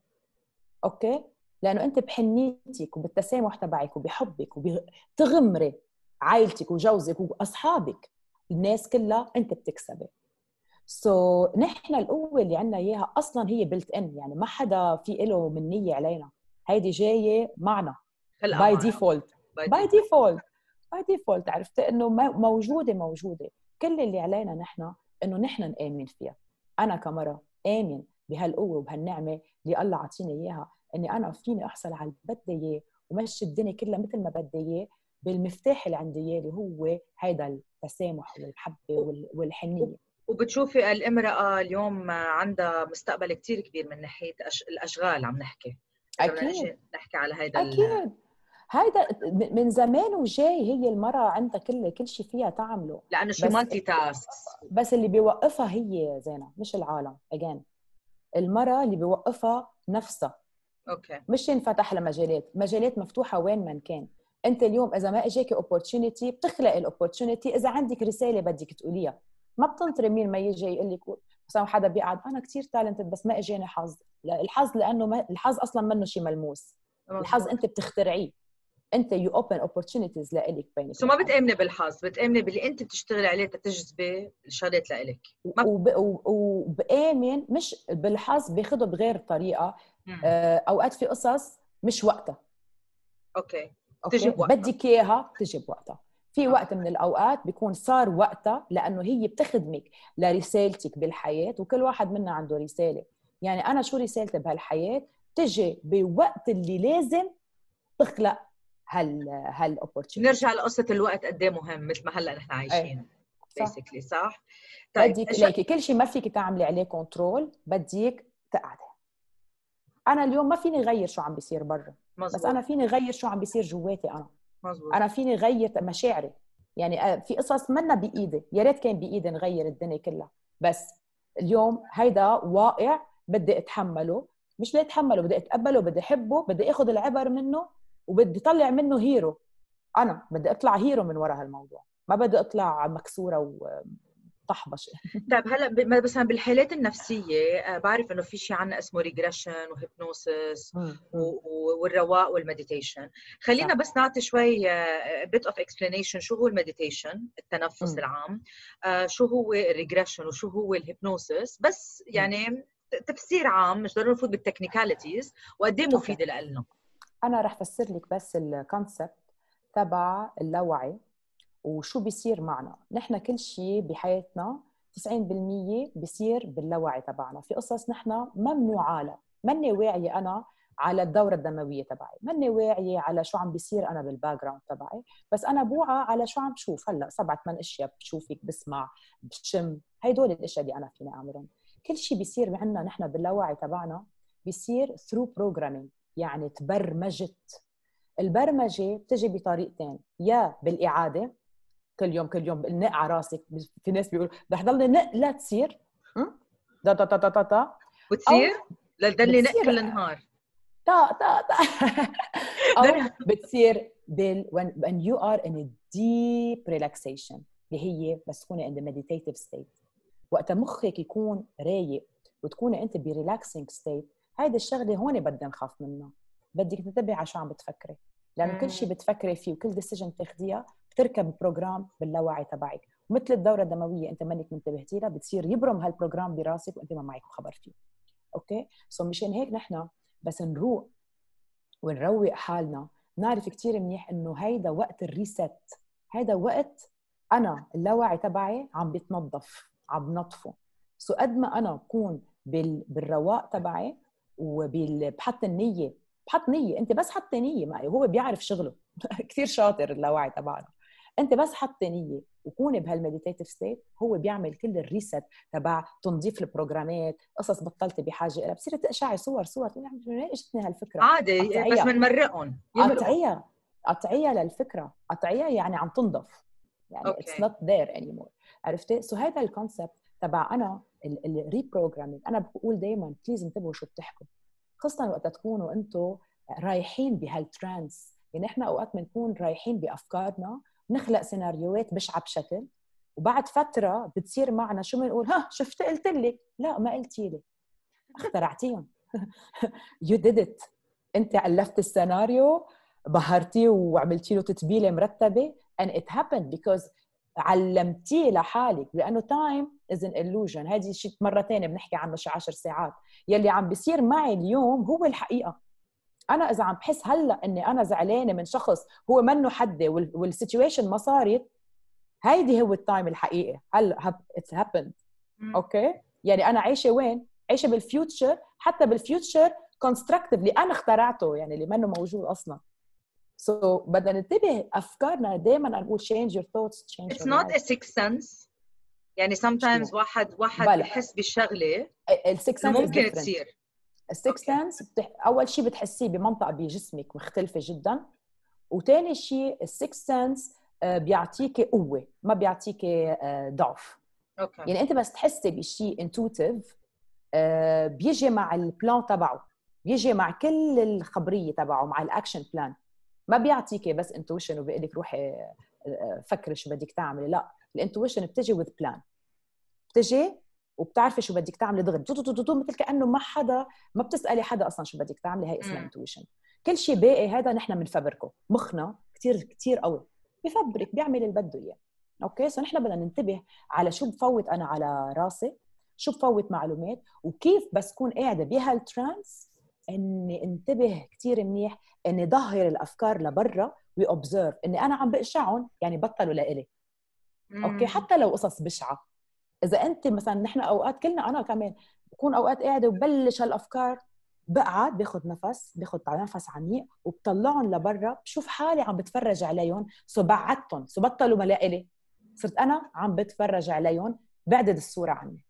أوكي؟ لأنه أنت بحنيتك وبالتسامح تبعك وبحبك وبتغمري عائلتك وجوزك وأصحابك. الناس كلها أنت بتكسبي. so, نحن القوه اللي عندنا إياها أصلا هي built in يعني ما حدا في له منيه علينا. هيدي جاية معنا by default by default by default عرفت؟ إنه موجودة موجودة. كل اللي علينا نحن إنه نحن نآمن فيها. أنا كمرا آمن بهالقوة وبهالنعمة اللي الله عطيني إياها إني أنا فيني أحصل على اللي بدي إياه ومشي الدنيا كلها مثل ما بدي إياه بالمفتاح اللي عندي إياه اللي هو هيدا التسامح والمحبه والحنية. وبتشوفي الامراه اليوم عندها مستقبل كتير كبير من ناحية الأشغال عم نحكي. أكيد. نحكي على هيدا أكيد. هيدا من زمان وجاي هي المرأة عندها كل كل شيء فيها تعمله. لأنه شي مالتي تاسك بس اللي بيوقفها هي زينة مش العالم. اجين المرأة اللي بيوقفها نفسها. okay. مش ينفتح لها مجالات مجالات مفتوحة وين ما كان. أنت اليوم إذا ما إجاكي opportunity بتخلقي ال opportunity إذا عندك رسالة بدك تقوليها. ما بتنطري مين ما يجي يقول لك مثلا حدا بيقعد أنا كثير talented بس ما إجاني حظ. لا الحظ لأنه ما الحظ أصلا منه شيء ملموس. الحظ أنت بتخترعيه. أنت you open opportunities لإلك بينك so ما بتآمني بالحظ بتآمني باللي أنت بتشتغلي عليه تجذبي الشغلات لإلك. وبآمن مش بالحظ باخذه بغير طريقة آه، أوقات في قصص مش وقتها. okay. تجي بوقتها بدك إياها تجي بوقتها في وقت من الأوقات بيكون صار وقتها لأنه هي بتخدمك لرسالتك بالحياة وكل واحد منا عنده رسالة. يعني أنا شو رسالتي بهالحياة؟ تجي بوقت اللي لازم تخلق هال هال opportunity نرجع لقصة الوقت قد إيه مهم مثل ما هلأ نحن عايشين. basically صح. طيب بدك ليكي كل شيء ما فيك تعملي عليه control بدك تقعدي. أنا اليوم ما فيني غير شو عم بيصير برا. بس أنا فيني غير شو عم بيصير جواتي أنا. مزبوط. أنا فيني غير مشاعري. يعني آه، في قصص منا بإيدي. يا ريت كان بإيدي نغير الدنيا كلها. بس اليوم هيدا واقع بدي أتحمله. مش بدي أتحمله بدي أتقبله بدي أحبه بدي آخذ العبر منه. وبدي طلع منه hero. أنا بدي أطلع هيرو من وراء هالموضوع. ما بدي أطلع مكسورة وطحبشه طيب هلا مثلا بالحالات النفسية آه، بعرف إنه في شيء عنا اسمه regression و hypnosis والرواق وال meditation خلينا بس نعطي شوي bit of explanation شو هو ال meditation التنفس م. العام. آه، شو هو ال regression وشو هو ال hypnosis بس يعني تفسير عام مش ضروري نفوت بال technicalities وقد إيه مفيدة لنا أنا رح فسر لك بس ال concept تبع اللاوعي وشو بيصير معنا. نحن كل شيء بحياتنا 90% بيصير باللاوعي تبعنا. في قصص نحن ممنوعه لها ماني واعية أنا على الدورة الدموية تبعي ماني واعية على شو عم بيصير أنا بال background تبعي. بس أنا بوعى على شو عم بشوف هلأ سبعة ثمان أشياء بشوفك بسمع بشم. هدول الأشياء اللي أنا فيني أعملهم. كل شيء بيصير عندنا نحن باللاوعي تبعنا بيصير through programming يعني تبرمجت. البرمجة بتجي بطريقتين يا بالإعادة كل يوم كل يوم نق على راسك في ناس بيقولوا بدي ضلني نق لا تصير. دا تا تا تا تا تا بتصير لتضلني نق كل النهار. تا تا تا. أو بتصير بال when, when you are in a deep relaxation اللي هي بس تكوني in the meditative state. وقت مخك يكون رايق وتكوني أنت ب relaxing state هيدي الشغلة هون بدنا نخاف منها. بدك تنتبهي على شو عم بتفكري. لأنه كل شيء بتفكري فيه وكل decision بتاخذيها بتركب program باللاوعي تبعك. مثل الدورة الدموية أنت منك منتبهتي لها بتصير يبرم هال program براسك وأنت ما معك خبر فيه. okay؟ so مشان هيك نحن بس نروق ونروق حالنا. نعرف كثير منيح إنه هيدا وقت ال rest هيدا وقت أنا اللاوعي تبعي عم بيتنظف عم بنظفه. so قد ما أنا بكون بالرواق تبعي وبحط النية بحط نية أنت بس حطي نية معي هو بيعرف شغله. كثير شاطر اللاوعي تبعنا. أنت بس حطي نية وكوني بهال meditative state هو بيعمل كل ال rest تبع تنظيف ال programات قصص بطلتي بحاجة لها بصير تقشعي صور صور من وين اجتني هالفكرة. عادي بس بنمرقهم قطعيها قطعيها للفكرة. قطعيها يعني عم تنضف. يعني it's not there anymore عرفتي؟ so هذا ال concept تبع أنا ال reprogramming أنا بقول دائما please انتبهوا شو بتحكوا. خاصة وقت تكونوا أنتم رايحين بهال trance يعني إحنا أوقات بنكون رايحين بأفكارنا نخلق سيناريوهات بشعه بشكل وبعد فترة بتصير معنا شو بنقول؟ ها شفت؟ قلت لك لا ما قلتي لي. اخترعتيهم. you did it أنت ألفت السيناريو بهرتيه وعملتي له تتبيلة مرتبة and it happened because علمتيه لحالك لأنه time is an illusion. هذه شيء مرة ثانية بنحكي عنه شي 10 ساعات. يلي عم بيصير معي اليوم هو الحقيقة. أنا إذا عم بحس هلأ إني أنا زعلانة من شخص هو منه حدي وال situation ما صارت هيدي هو ال time الحقيقي. هلأ it's happened okay؟ يعني أنا عايشة وين؟ عايشة بال future حتى بال future constructively أنا اخترعته يعني اللي منه موجود أصلا. so so, بدنا ننتبه أفكارنا دائما نقول change your thoughts change It's not a sixth sense. يعني sometimes واحد واحد بلا. بحس بالشغلة. ال sixth sense ممكن تصير. ال sixth sense بتح... أول شيء بتحسيه بمنطقة بجسمك مختلفة جدا. وثاني شيء ال sixth sense بيعطيك قوة ما بيعطيك آه، ضعف. okay. يعني أنت بس تحسي بشيء intuitive آه، بيجي مع ال plan تبعه بيجي مع كل الخبرية تبعه مع ال action plan ما بيعطيكي بس intuition وبيقول لك روحي فكري شو بدك تعملي. لا ال intuition بتجي with plan بتجي وبتعرفي شو بدك تعملي دغري مثل كأنه ما حدا ما بتسألي حدا أصلا شو بدك تعملي. هي اسمها intuition كل شيء باقي هذا نحن بنفبركه. مخنا كثير كثير قوي. بفبرك بيعمل اللي بده إياه. okay؟ so نحن بدنا ننتبه على شو بفوت أنا على راسي شو بفوت معلومات وكيف بس كون قاعدة بهال trance إني انتبه كثير منيح إني ظهر الأفكار لبرا و observe إني أنا عم بقشعهم يعني بطلوا لإلي. okay؟ حتى لو قصص بشعة. إذا أنت مثلا نحن أوقات كلنا أنا كمان بكون أوقات قاعدة وبلش هالأفكار بقعد باخذ نفس باخذ نفس عميق وبطلعهم لبرا بشوف حالي عم بتفرج عليهم so بعدتهم so بطلوا ملائلي صرت أنا عم بتفرج عليهم بعدت الصورة عني.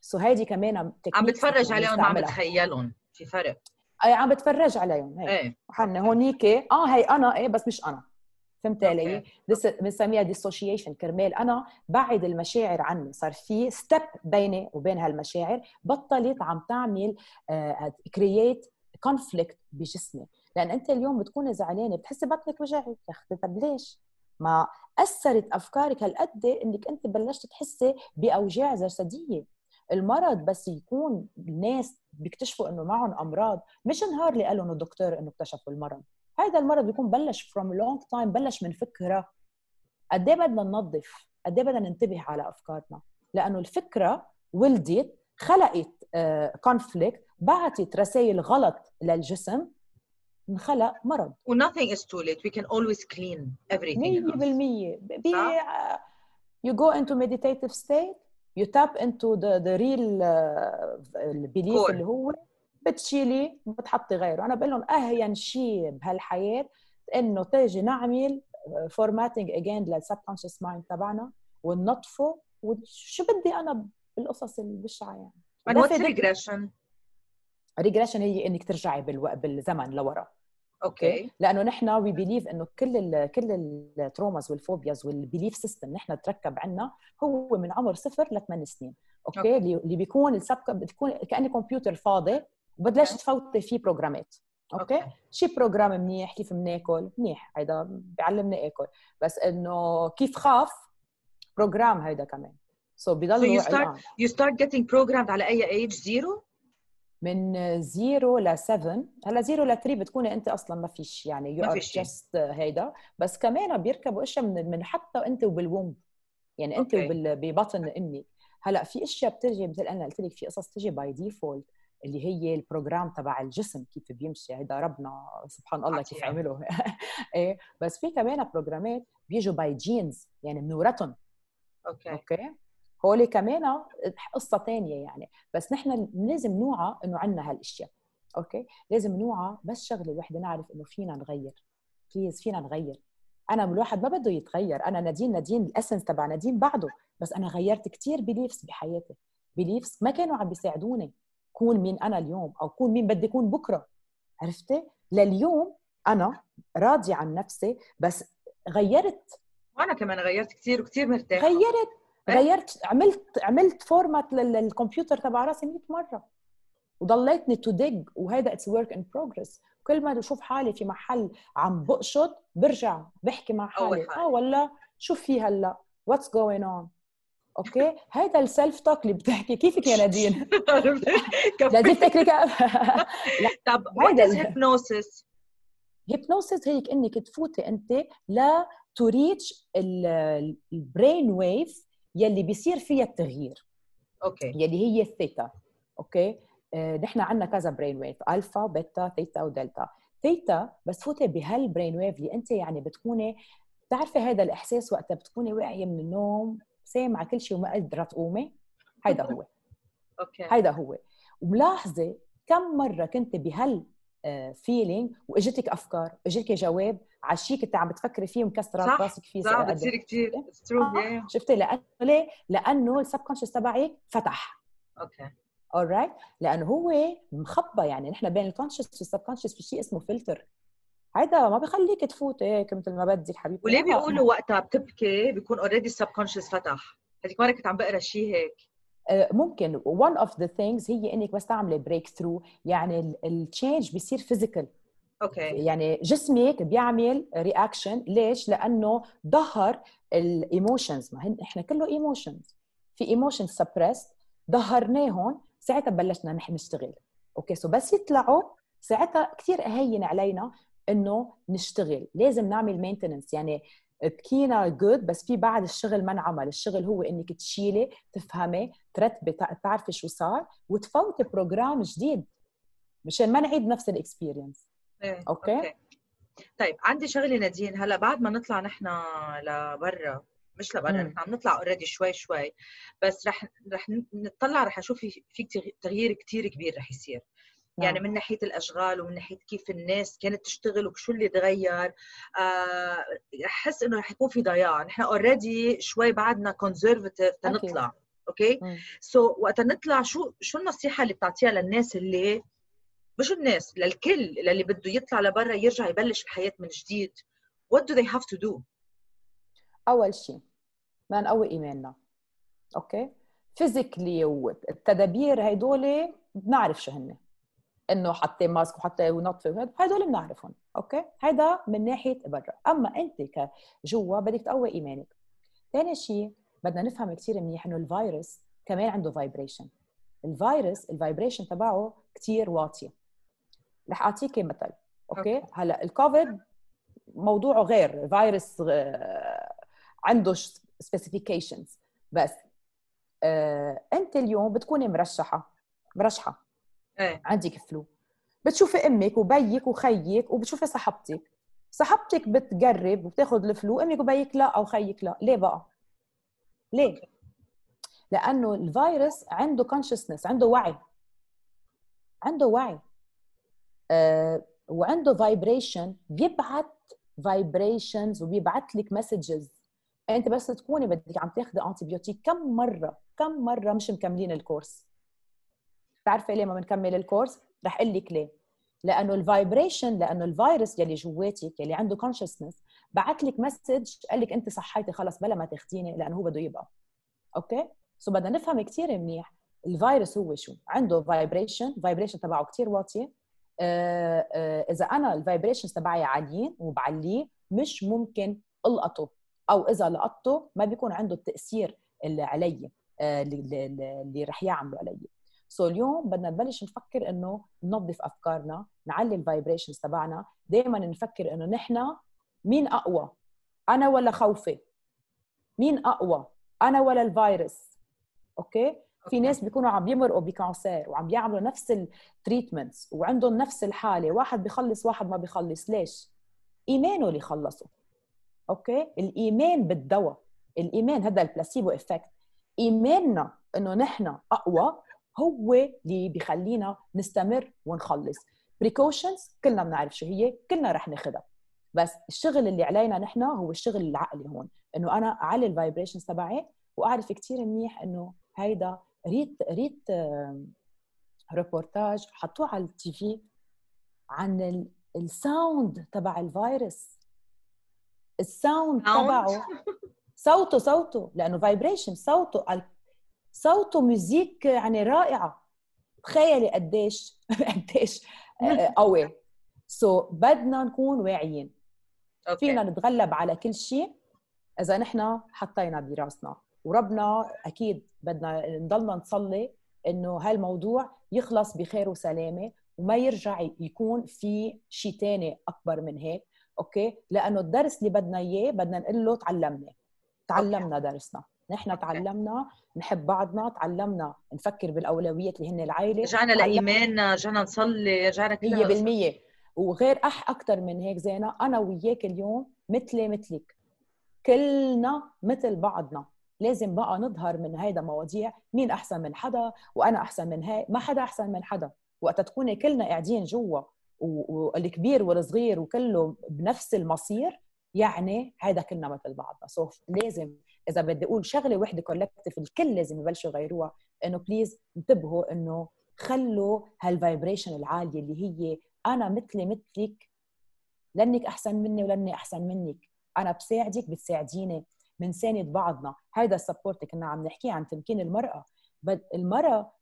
so هيدي كمان عم بتفرج عليهم عم بتخيلهم. في فرق. أي عم بتفرج عليهم هي إيه. وحنا هونيك آه هي أنا إيه بس مش أنا. فهمت علي؟ بنسميها dissociation كرمال أنا بعد المشاعر عني. صار في step بيني وبين هالمشاعر بطلت عم تعمل create آه، conflict بجسمي. لأن أنت اليوم بتكوني زعلانة بتحسي بطنك وجعك يا أختي طب ليش؟ ما أثرت أفكارك هالقد إنك أنت بلشت تحسي بأوجاع جسدية. المرض بس يكون الناس بيكتشفوا إنه معهم أمراض. مش نهار اللي قالوا الدكتور إنه اكتشفوا المرض. هذا المرض بيكون بلش from long time بلش من فكرة قد إيه بدنا ننظف قد إيه بدنا ننتبه على أفكارنا. لأنه الفكرة ولدت خلقت conflict uh, بعتت رسائل غلط للجسم انخلق مرض. و nothing is too late. We can always clean everything 100% by uh, you go into meditative state you tap into the the real uh, belief اللي هو بتشيلي بتحطي غيره. أنا بقول لهم أهين شيء بهالحياة إنه تيجي نعمل formatting again لل subconscious mind تبعنا وننظفه وشو بدي أنا بالقصص البشعه يعني؟ what's regression regression هي إنك ترجعي. بالزمن لورا. أوكي. لأنه نحن we believe إنه كل ال كل التروماز والفوبياز والبيليف سيستم نحن تركب عنا هو من عمر صفر لثمان سنين. أوكي. اللي اللي بيكون ال sub بتكون كانه كمبيوتر فاضي وبتبلش. تفوتي فيه بروجرامات أوكي؟ شي program منيح كيف بناكل منيح. هيدا بيعلمني أكل. بس إنه كيف خاف؟ program هيدا كمان. so so So بضلوا you start you start getting programmed على أي age zero من 0 ل 7 هلا 0 ل 3 بتكوني انت أصلا ما فيش يعني you are. just هيدا. بس كمان بيركبوا إشياء من من حتى انت وبال womb يعني انت ببطن أمك هلا في إشياء بترجي مثل أنا قلت لك في قصص تجي by default اللي هي ال program تبع الجسم كيف بيمشي هيدا ربنا سبحان الله كيف. عمله. إيه بس في كمان بروجرامات بيجوا by genes يعني بنورثهم أوكي. أوكي؟ هول كمان قصة ثانية يعني. بس نحن لازم نوعى إنه عندنا هالأشياء أوكي؟ لازم نوعى بس شغلة وحده نعرف إنه فينا نغير. beliefs فينا نغير. أنا الواحد ما بده يتغير. أنا نادين نادين ال essence تبع نادين بعده بس أنا غيرت كثير beliefs بحياتي. beliefs ما كانوا عم بيساعدوني كون مين أنا اليوم أو كون مين بدي اكون بكرة. عرفتي؟ لليوم أنا راضية عن نفسي بس غيرت. وأنا كمان غيرت كثير وكثير مرتاحة. غيرت؟ غيرت عملت عملت format للكمبيوتر تبع راسي 100 مرة. وضليتني to dig وهذا it's work in progress كل ما بشوف حالي في محل عم بقشط برجع بحكي مع حالي. آه ولا شو في هلأ؟ what's going on أوكي؟ هيدا ال self talk اللي بتحكي. كيفك يا نادين؟ بتفكري كيف طب is ال- hypnosis؟ hypnosis هيك إنك تفوتي أنت لا to reach ال brain wave يلي بيصير فيها التغيير. أوكي. يلي هي الثيتا. أوكي؟ آه، نحن عندنا كذا brain wave alpha beta theta و delta ثيتا بس فوتي بهال brain wave اللي أنت يعني بتكوني بتعرفي هذا الإحساس وقتها بتكوني واعية من النوم سامعة كل شيء وما قادره تقومي. هيدا هو. أوكي. هيدا هو. وملاحظة كم مرة كنت بهال feeling وإجتك أفكار إجتك جواب على شيء كنت عم بتفكري فيه ومكسرة راسك فيه صح بتصير كثير شفتي؟ آه، شفتي؟ لأنه ليه؟ لأنه ال subconscious تبعك فتح. أوكي. Alright لأنه هو مخبى يعني نحن بين ال conscious وال subconscious في شيء اسمه فلتر هذا ما بخليك تفوت هيك مثل ما بدك حبيبتي. وليه لا. بيقولوا وقتها بتبكي بيكون already ال subconscious فتح؟ هذيك مرة كنت عم بقرأ شيء هيك. آه، ممكن one of the things هي إنك بس تعملي breakthrough يعني ال change بيصير physical أوكي. يعني جسمك بيعمل reaction ليش؟ لأنه ظهر ال emotions ما هن إحنا كله emotions في emotions suppressed ظهرناهم ساعتها بلشنا نحن نشتغل. أوكي so بس يطلعوا ساعتها كثير اهين علينا إنه نشتغل. لازم نعمل maintenance يعني بكينا good بس في بعد الشغل ما انعمل الشغل هو إنك تشيلي تفهمي ترتبي تع- تعرفي شو صار وتفوتي program جديد مشان ما نعيد نفس ال experience. إيه، أوكي. طيب عندي شغله نادين. هلا بعد ما نطلع نحن لبرا مش لبرا. نحن عم نطلع already شوي شوي بس رح رح نطلع رح أشوف في في تغ- تغيير كثير كبير رح يصير. يعني من ناحية الأشغال ومن ناحية كيف الناس كانت تشتغل وشو اللي تغير آه أحس إنه رح يكون في ضياع. نحن already شوي بعدنا conservative تنطلع أوكي. so so, وقت نطلع شو شو النصيحة اللي بتعطيها للناس اللي مش الناس للكل للي بده يطلع لبرا يرجع يبلش الحياة من جديد. What do they have to do? أول شيء بدنا نقوي إيماننا okay physically والتدابير هدول بنعرف شو هن. إنه حطي mask وحطي ونطفي وهد- هدول بنعرفهم okay؟ هيدا من ناحية برا. أما أنت كجوا بدك تقوي إيمانك. ثاني شيء بدنا نفهم كثير منيح إنه الفيروس كمان عنده vibration الفيروس ال vibration تبعه كثير واطية. رح أعطيكي مثل okay؟ هلا الكوفيد موضوعه غير فيروس آه، عنده specifications بس آه، أنت اليوم بتكوني مرشحة مرشحة. إيه. عندك flu. بتشوفي أمك وبيك وخيك وبتشوفي صاحبتك صاحبتك بتقرب وبتاخذ ال flu أمك وبيك لا أو خيك لا. ليه بقى؟ ليه؟ لأنه الفيروس عنده consciousness عنده وعي. عنده وعي. آه وعنده vibration بيبعت vibrations وبيبعت لك messages أنت بس تكوني بدك عم تاخذي antibiotic كم مرة كم مرة مش مكملين ال course. بتعرفي ليه ما بنكمل ال course؟ رح أقول لك ليه. لأنه ال vibration لأنه الفيروس يلي جواتك يلي عنده consciousness بعت لك message قال لك أنت صحيتي خلص بلا ما تاخذيني لأنه هو بده يبقى. okay؟ so بدنا نفهم كثير منيح الفيروس هو شو. عنده vibration vibration تبعه كثير واطية. آه، آه، إذا أنا ال vibrations تبعي عاليين وبعليه مش ممكن ألقطه. أو إذا لقطته ما بيكون عنده التأثير اللي علي آه، اللي رح يعمله علي. so اليوم بدنا نبلش نفكر إنه ننظف أفكارنا نعلي ال vibrations تبعنا. دائما نفكر إنه نحن مين أقوى؟ أنا ولا خوفي؟ مين أقوى؟ أنا ولا الفيروس؟ okay؟ في ناس بيكونوا عم بيمرقوا ب cancer وعم بيعملوا نفس ال treatments وعندهم نفس الحالة. واحد بيخلص واحد ما بيخلص ليش؟ إيمانه اللي خلصه. okay؟ الإيمان بالدواء. الإيمان هذا ال placebo effect إيماننا إنه نحن أقوى هو اللي بيخلينا نستمر ونخلص. precautions كلنا بنعرف شو هي كلنا رح ناخذها بس الشغل اللي علينا نحن هو الشغل العقلي هون إنه أنا أعلي ال vibrations تبعي وأعرف كثير منيح إنه هيدا ريت ريت ريبورتاج حطوه على ال TV عن ال sound تبع الفيروس ال sound تبعه. صوته صوته لأنه vibration صوته صوته music يعني رائعة. تخيلي قديش قديش آه، قوي. so, بدنا نكون واعيين. okay. فينا نتغلب على كل شيء إذا نحن حطينا براسنا. وربنا أكيد بدنا نضلنا نصلي إنه هالموضوع يخلص بخير وسلامة وما يرجع يكون في شيء ثاني أكبر من هيك. okay؟ لأنه الدرس اللي بدنا إياه بدنا نقول له تعلمنا تعلمنا درسنا. نحن تعلمنا نحب بعضنا تعلمنا نفكر بالأولويات اللي هن العائلة رجعنا لإيماننا رجعنا نصلي رجعنا كلنا 100% وغير أح أكثر من هيك زينة أنا وياك اليوم مثلي مثلك كلنا مثل بعضنا. لازم بقى نظهر من هيدا مواضيع مين أحسن من حدا وأنا أحسن من هاي ما حدا أحسن من حدا. وقت تكوني كلنا قاعدين جوا والكبير والصغير وكله بنفس المصير يعني هذا كلنا مثل بعضنا. so لازم إذا بدي أقول شغلة وحدة collective الكل لازم يبلشوا يغيروها إنه please انتبهوا إنه خلوا هال vibration العالية اللي هي أنا مثلي مثلك لأنك أحسن مني ولأني أحسن منك. أنا بساعدك بتساعديني بنساند بعضنا. هيدا ال support كنا عم نحكي عن تمكين المرأة. المرأة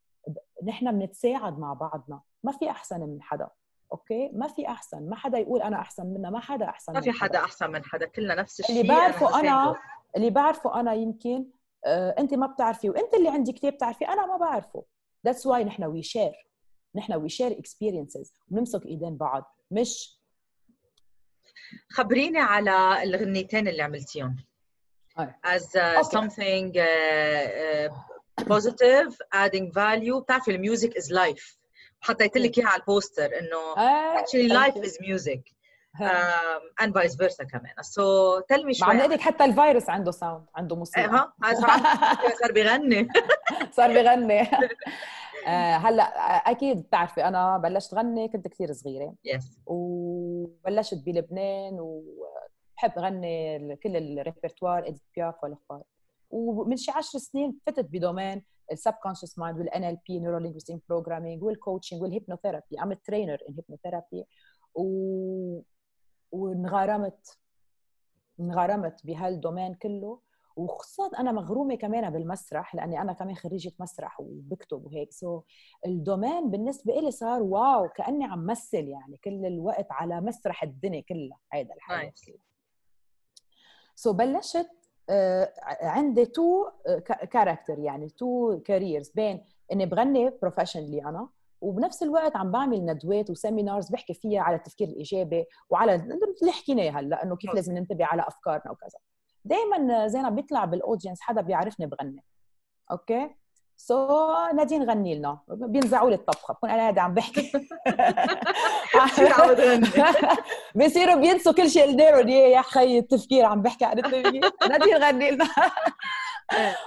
نحن بنتساعد مع بعضنا. ما في أحسن من حدا okay؟ ما في أحسن. ما حدا يقول أنا أحسن منها ما حدا أحسن ما في حدا. أحسن من حدا. كلنا نفس الشيء اللي بعرفه أنا, أنا اللي بعرفه أنا يمكن آه أنت ما بتعرفي وأنت اللي عندك كثير بتعرفي أنا ما بعرفه. that's why نحن we share نحن we share experiences ونمسك إيدين بعض. مش؟ خبريني على الغنيتين اللي عملتيهم. as uh, okay. something uh, uh, positive adding value. بتعرفي ال music is life. حطيت لك إياها على ال poster إنه actually life is music. And vice versa كمان. So tell me شوي مع حتى الفيروس عنده sound عنده موسيقى. ها؟ صار بيغني. صار بيغني. هلأ أكيد بتعرفي أنا بلشت غني كنت كثير صغيرة. yes وبلشت بلبنان وبحب غني كل ال répertoire Édith Piaf والأخبار. ومن شي 10 سنين فتت ب domaine ال subconscious mind وال NLP neuro linguistic programming وال coaching وال hypnotherapy I'm trainer in hypnotherapy و وانغرمت انغرمت بهال domaine كله. وخصوصا أنا مغرومة كمان بالمسرح لأني أنا كمان خريجة مسرح وبكتب وهيك. so ال domaine بالنسبة لي صار wow كأني عم مثل يعني كل الوقت على مسرح الدنيا كلها. هيدا الحاجة so بلشت uh, عندي two character يعني two careers بين إني بغني professionally أنا وبنفس الوقت عم بعمل ندوات و seminars بحكي فيها على التفكير الإيجابي وعلى اللي حكيناه هلأ إنه كيف لازم ننتبه على أفكارنا وكذا. دائما زينا بيطلع بال audience حدا بيعرفني بغني. okay؟ so, نادين غني لنا. بينزعوا لي الطبخة. بكون أنا قاعدة عم بحكي. بيصيروا بينسوا كل شيء قلنا يا خي التفكير عم بحكي عن التفكير. نادين غني لنا.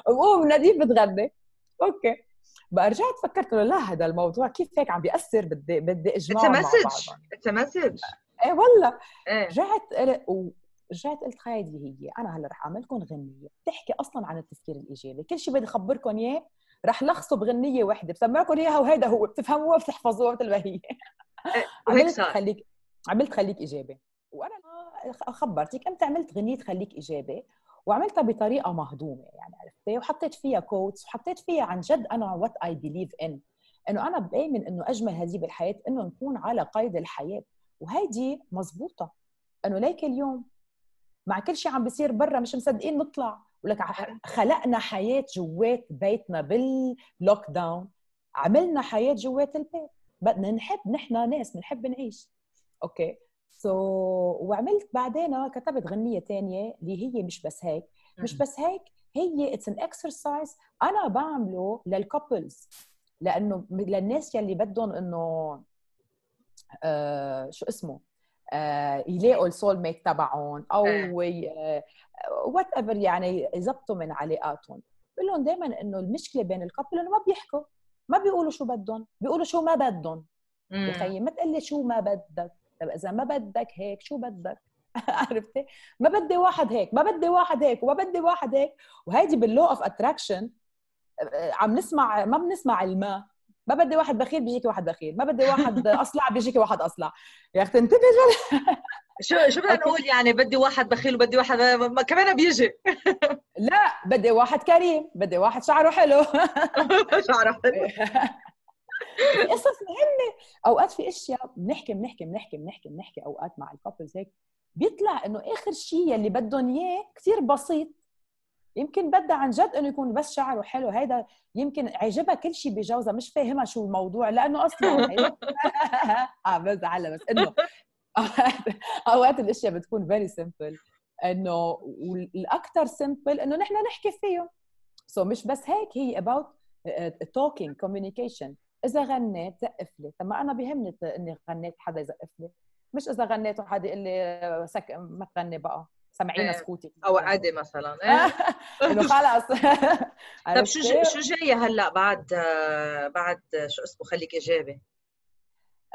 بقوم نادين بتغني. okay. بقى رجعت فكرت له لا هذا الموضوع كيف هيك عم بيأثر بدي بدي اجمع مع بعض. it's message إيه والله. إيه. رجعت رجعت قلت هيدي هي أنا هلأ رح اعمل لكم غنية. بتحكي أصلا عن التفكير الإيجابي. كل شيء بدي اخبركم إياه رح لخصه بغنية وحدة. بسمعكم إياها وهيدا هو بتفهموها بتحفظوها مثل ما هي. عملت خليك عملت خليك إيجابي. وأنا خبرتك إمتى عملت غنية خليك إيجابي. وعملتها بطريقة مهضومة يعني عرفتي؟ وحطيت فيها quotes وحطيت فيها عن جد أنا what I believe in إنه أنا بآمن إنه أجمل هذه بالحياة إنه نكون على قيد الحياة. وهيدي مزبوطه إنه ليك اليوم. مع كل شيء عم بيصير برا مش مصدقين نطلع. ولك خلقنا حياة جوات بيتنا بال lockdown عملنا حياة جوات البيت. بدنا نحب نحن ناس بنحب نعيش. okay? so so, وعملت بعدين كتبت غنية ثانية اللي هي مش بس هيك. مش بس هيك هي it's an exercise أنا بعمله لل couples لأنه للناس يلي بدهم إنه آه شو اسمه آه يلاقوا ال soulmate تبعهم أو whatever يعني يزبطوا من علاقاتهم. بقول لهم دائما إنه المشكلة بين ال couple إنه ما بيحكوا ما بيقولوا شو بدهم بيقولوا شو ما بدهم. يا خيي ما تقول لي شو ما بدك. طب إذا ما بدك هيك شو بدك؟ عرفتي؟ ما بدي واحد هيك ما بدي واحد هيك وما بدي واحد هيك. وهيدي بال law of attraction عم نسمع ما بنسمع الماء ما بدي واحد بخيل بيجيكي واحد بخيل. ما بدي واحد أصلع بيجيكي واحد أصلع. يا أختي انتبهي شو شو بدنا نقول يعني بدي واحد بخيل وبدي واحد ما كمان بيجي. لا بدي واحد كريم بدي واحد شعره حلو. شعره حلو. قصص مهمة. أوقات في أشياء بنحكي بنحكي بنحكي بنحكي بنحكي أوقات مع الكابلز هيك بيطلع إنه آخر شيء اللي بدهم إياه كثير بسيط. يمكن بدها عن جد إنه يكون بس شعره حلو هيدا يمكن عجبها كل شيء بجوزها مش فاهمها شو الموضوع لأنه أصلا آه بزعل بس إنه أوقات الأشياء بتكون very simple إنه والاكثر simple إنه نحن نحكي فيهم. so so مش بس هيك هي about talking communication إذا غنيت زقف لي طب ما أنا بيهمني إني غنيت حدا يزقف لي مش إذا غنيت وحدا يقول لي سكتي ما تغني بقى. سمعينا إيه. سكوتي. أو عادي مثلا. إيه. إنه خلص طب شو شو جاية هلأ بعد بعد شو اسمه خليك إيجابي؟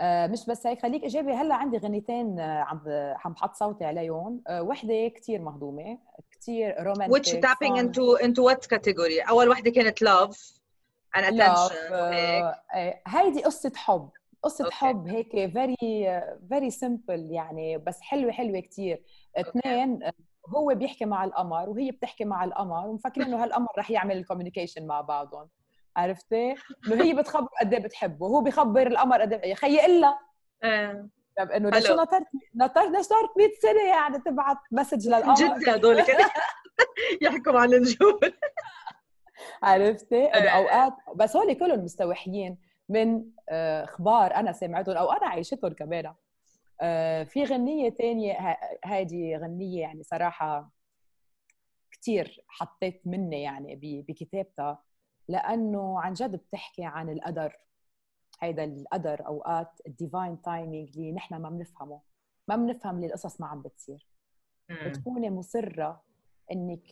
آه، مش بس هيك خليك إيجابي. هلأ عندي غنيتين عم عم بحط صوتي عليهم. آه، وحدة كثير مهضومة كثير romantic which tapping into into what category أول وحدة كانت love. And attention هيك هيدي قصة حب. قصة okay. حب هيك very very simple يعني بس حلوة حلوة كثير اثنين okay. هو بيحكي مع القمر وهي بتحكي مع القمر ومفكرين إنه هالقمر رح يعمل ال communication مع بعضهم. عرفتي؟ إنه هي بتخبر قد إيه بتحبه. وهو بيخبر القمر قد إيه. خيي إلا. إيه طب إنه ليش نطرت نطرت ليش صارت 100 سنة يعني تبعت مسج للقمر؟ جد هدول يحكوا عن النجوم. عرفتي؟ إنه اوقات بس هول كلهم مستوحيين من آه، أخبار أنا سمعتهم أو أنا عايشتهم كمان. آه، في غنية ثانية هذه غنية يعني صراحة كثير حطيت مني يعني بكتابتها لأنه عن جد بتحكي عن القدر. هيدا القدر أوقات ال divine timing اللي نحن ما بنفهمه. ما بنفهم اللي القصص ما عم بتصير. بتكوني مصرة إنك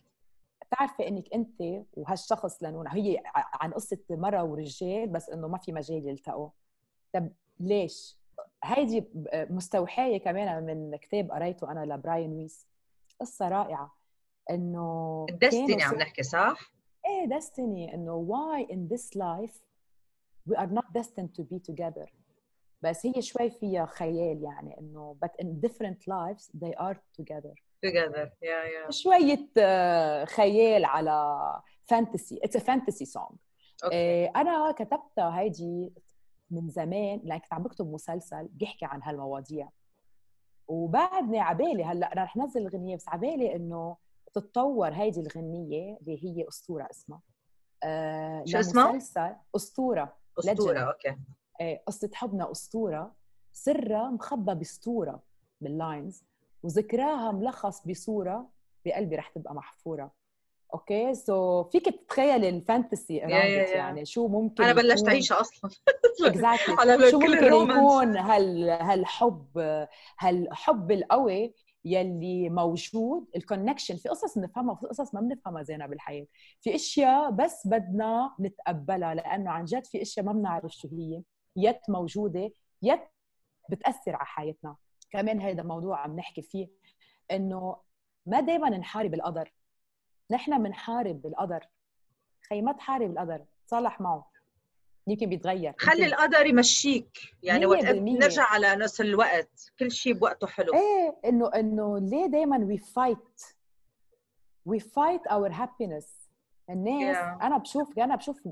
بتعرفي إنك أنت وهالشخص لأنه هي عن قصة مرة ورجال بس إنه ما في مجال يلتقوا. طب ليش؟ هيدي مستوحاة كمان من كتاب قريته أنا لبراين ويس. قصة رائعة. إنه الدستني عم نحكي صح؟ إيه دستني. إنه why in this life we are not destined to be together. بس هي شوي فيها خيال يعني إنه but in different lives they are together. Together. Yeah yeah. شوية آه، خيال على فانتسي it's a fantasy song. Okay. أنا كتبتها هيدي من زمان لأن كنت عم بكتب مسلسل بيحكي عن هالمواضيع. وبعدني عبالي هلأ رح نزل الغنية بس عبالي إنه تتطور هيدي الغنية اللي هي أسطورة اسمها. آه شو اسمها؟ مسلسل أسطورة. أسطورة okay آه قصة حبنا أسطورة. سرها مخبى باسطوره بال lines وذكراها ملخص بصورة بقلبي رح تبقى محفورة. okay? so فيك تتخيل ال fantasy يعني. شو ممكن أنا بلشت اعيشها أصلا. exactly exactly. شو ممكن يكون هال هالحب هالحب القوي يلي موجود ال connection في قصص بنفهمها وفي قصص ما بنفهمها زينا بالحياة. في أشياء بس بدنا نتقبلها لأنه عن جد في أشياء ما بنعرف شو هي. yet موجودة yet بتأثر على حياتنا. كمان هذا موضوع عم نحكي فيه إنه ما دائما نحارب القدر. نحن بنحارب القدر خي ما تحارب القدر تصالح معه. يمكن بيتغير. خلي القدر يمشيك. يعني وقت. نرجع على نفس الوقت. كل شيء بوقته حلو. إيه إنه إنه ليه دائما we fight we fight our happiness الناس Yeah. أنا بشوف أنا بشوف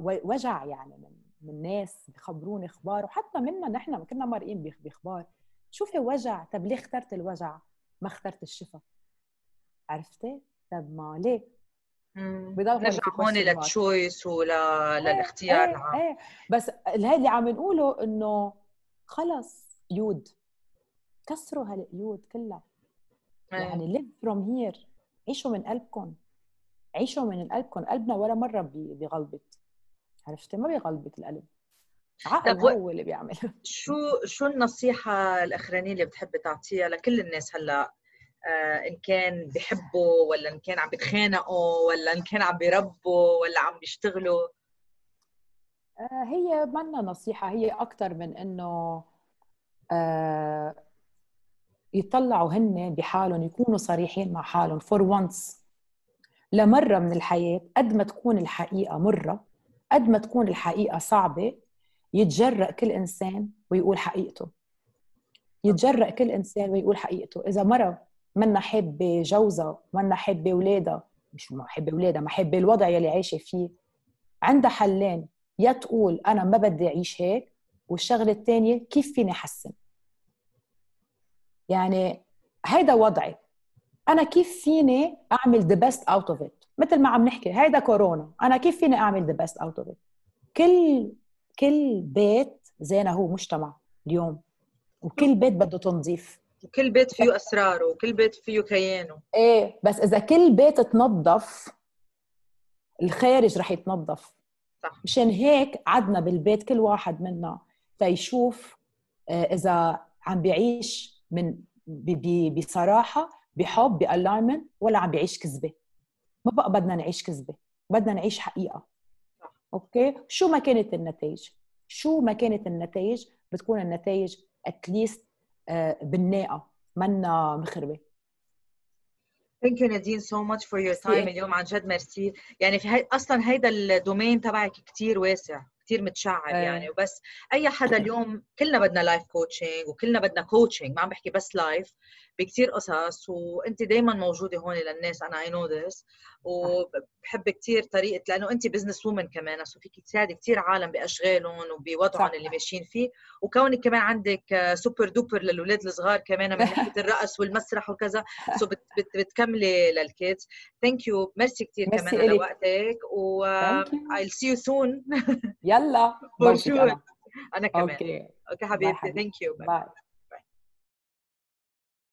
وجع يعني من من ناس بخبروني أخبار. وحتى منا نحن كنا مرقين بخ- بأخبار. شوفي وجع. طب ليه اخترت الوجع؟ ما اخترت الشفاء عرفتي؟ طب ما ليه. بضل نرجع هون. للتشويس وللاختيار إيه العام إيه بس هاي اللي عم نقوله إنه خلص قيود كسروا هالقيود كلها. إيه. يعني live from here. عيشوا من قلبكم. عيشوا من قلبكم. قلبنا ولا مرة بي- بيغلبط. عرفتي؟ ما بيغلبط القلب. عقل طب هو اللي بيعمل شو شو النصيحة الأخرانية اللي بتحبي تعطيها لكل الناس هلأ؟ آه إن كان بيحبوا ولا إن كان عم بيتخانقوا ولا إن كان عم بيربوا ولا عم بيشتغلوا؟ آه، هي منا نصيحة هي أكثر من إنه آه، يطلعوا هن بحالهم يكونوا صريحين مع حالهم. فور وانس لمرة من الحياة قد ما تكون الحقيقة مرة قد ما تكون الحقيقة صعبة يتجرأ كل إنسان ويقول حقيقته. يتجرأ كل إنسان ويقول حقيقته. إذا مرة منا حابة جوزها منا حابة أولادها مش ما حابة أولادها ما حابة الوضع يلي عايشة فيه عندها حلين يا تقول أنا ما بدي أعيش هيك والشغلة الثانية كيف فيني أحسن؟ يعني هيدا وضعي. أنا كيف فيني أعمل the best out of it مثل ما عم نحكي هيدا كورونا. أنا كيف فيني أعمل the best out of it كل كل بيت زي ما هو مجتمع اليوم وكل بيت بده تنظيف وكل بيت فيه أسراره وكل بيت فيه كيانه إيه بس إذا كل بيت تنظف الخارج رح يتنظف صح. مشان هيك عدنا بالبيت كل واحد منا تيشوف آه، إذا عم بيعيش من بصراحة بحب بال alignment ولا عم بيعيش كذبة ما بقى بدنا نعيش كذبة بدنا نعيش حقيقة. Okay؟ شو ما كانت النتائج؟ شو ما كانت النتائج بتكون النتائج at least بناءه منا مخربة. Thank you Nadine so much for your time merci. اليوم عن جد ميرسي يعني في هي أصلا هيدا ال domaine تبعك كتير واسع. كتير متشعب إيه. يعني وبس أي حدا اليوم كلنا بدنا life coaching وكلنا بدنا coaching ما عم بحكي بس life بكتير قصص وأنت دايما موجودة هون للناس أنا I know this وبحب كتير طريقة لأنه أنت business woman كمان so فيك تساعدي كتير عالم بأشغالهم وبوضعهم. اللي ماشيين فيه وكونك كمان عندك Super Duper للاولاد الصغار كمان من ناحية الرقص والمسرح وكذا so بت بت بتكملي لل kids thank you merci كثير كمان على. وقتك و. I'll see you soon sure. أنا. أنا كمان okay حبيبتي. thank you bye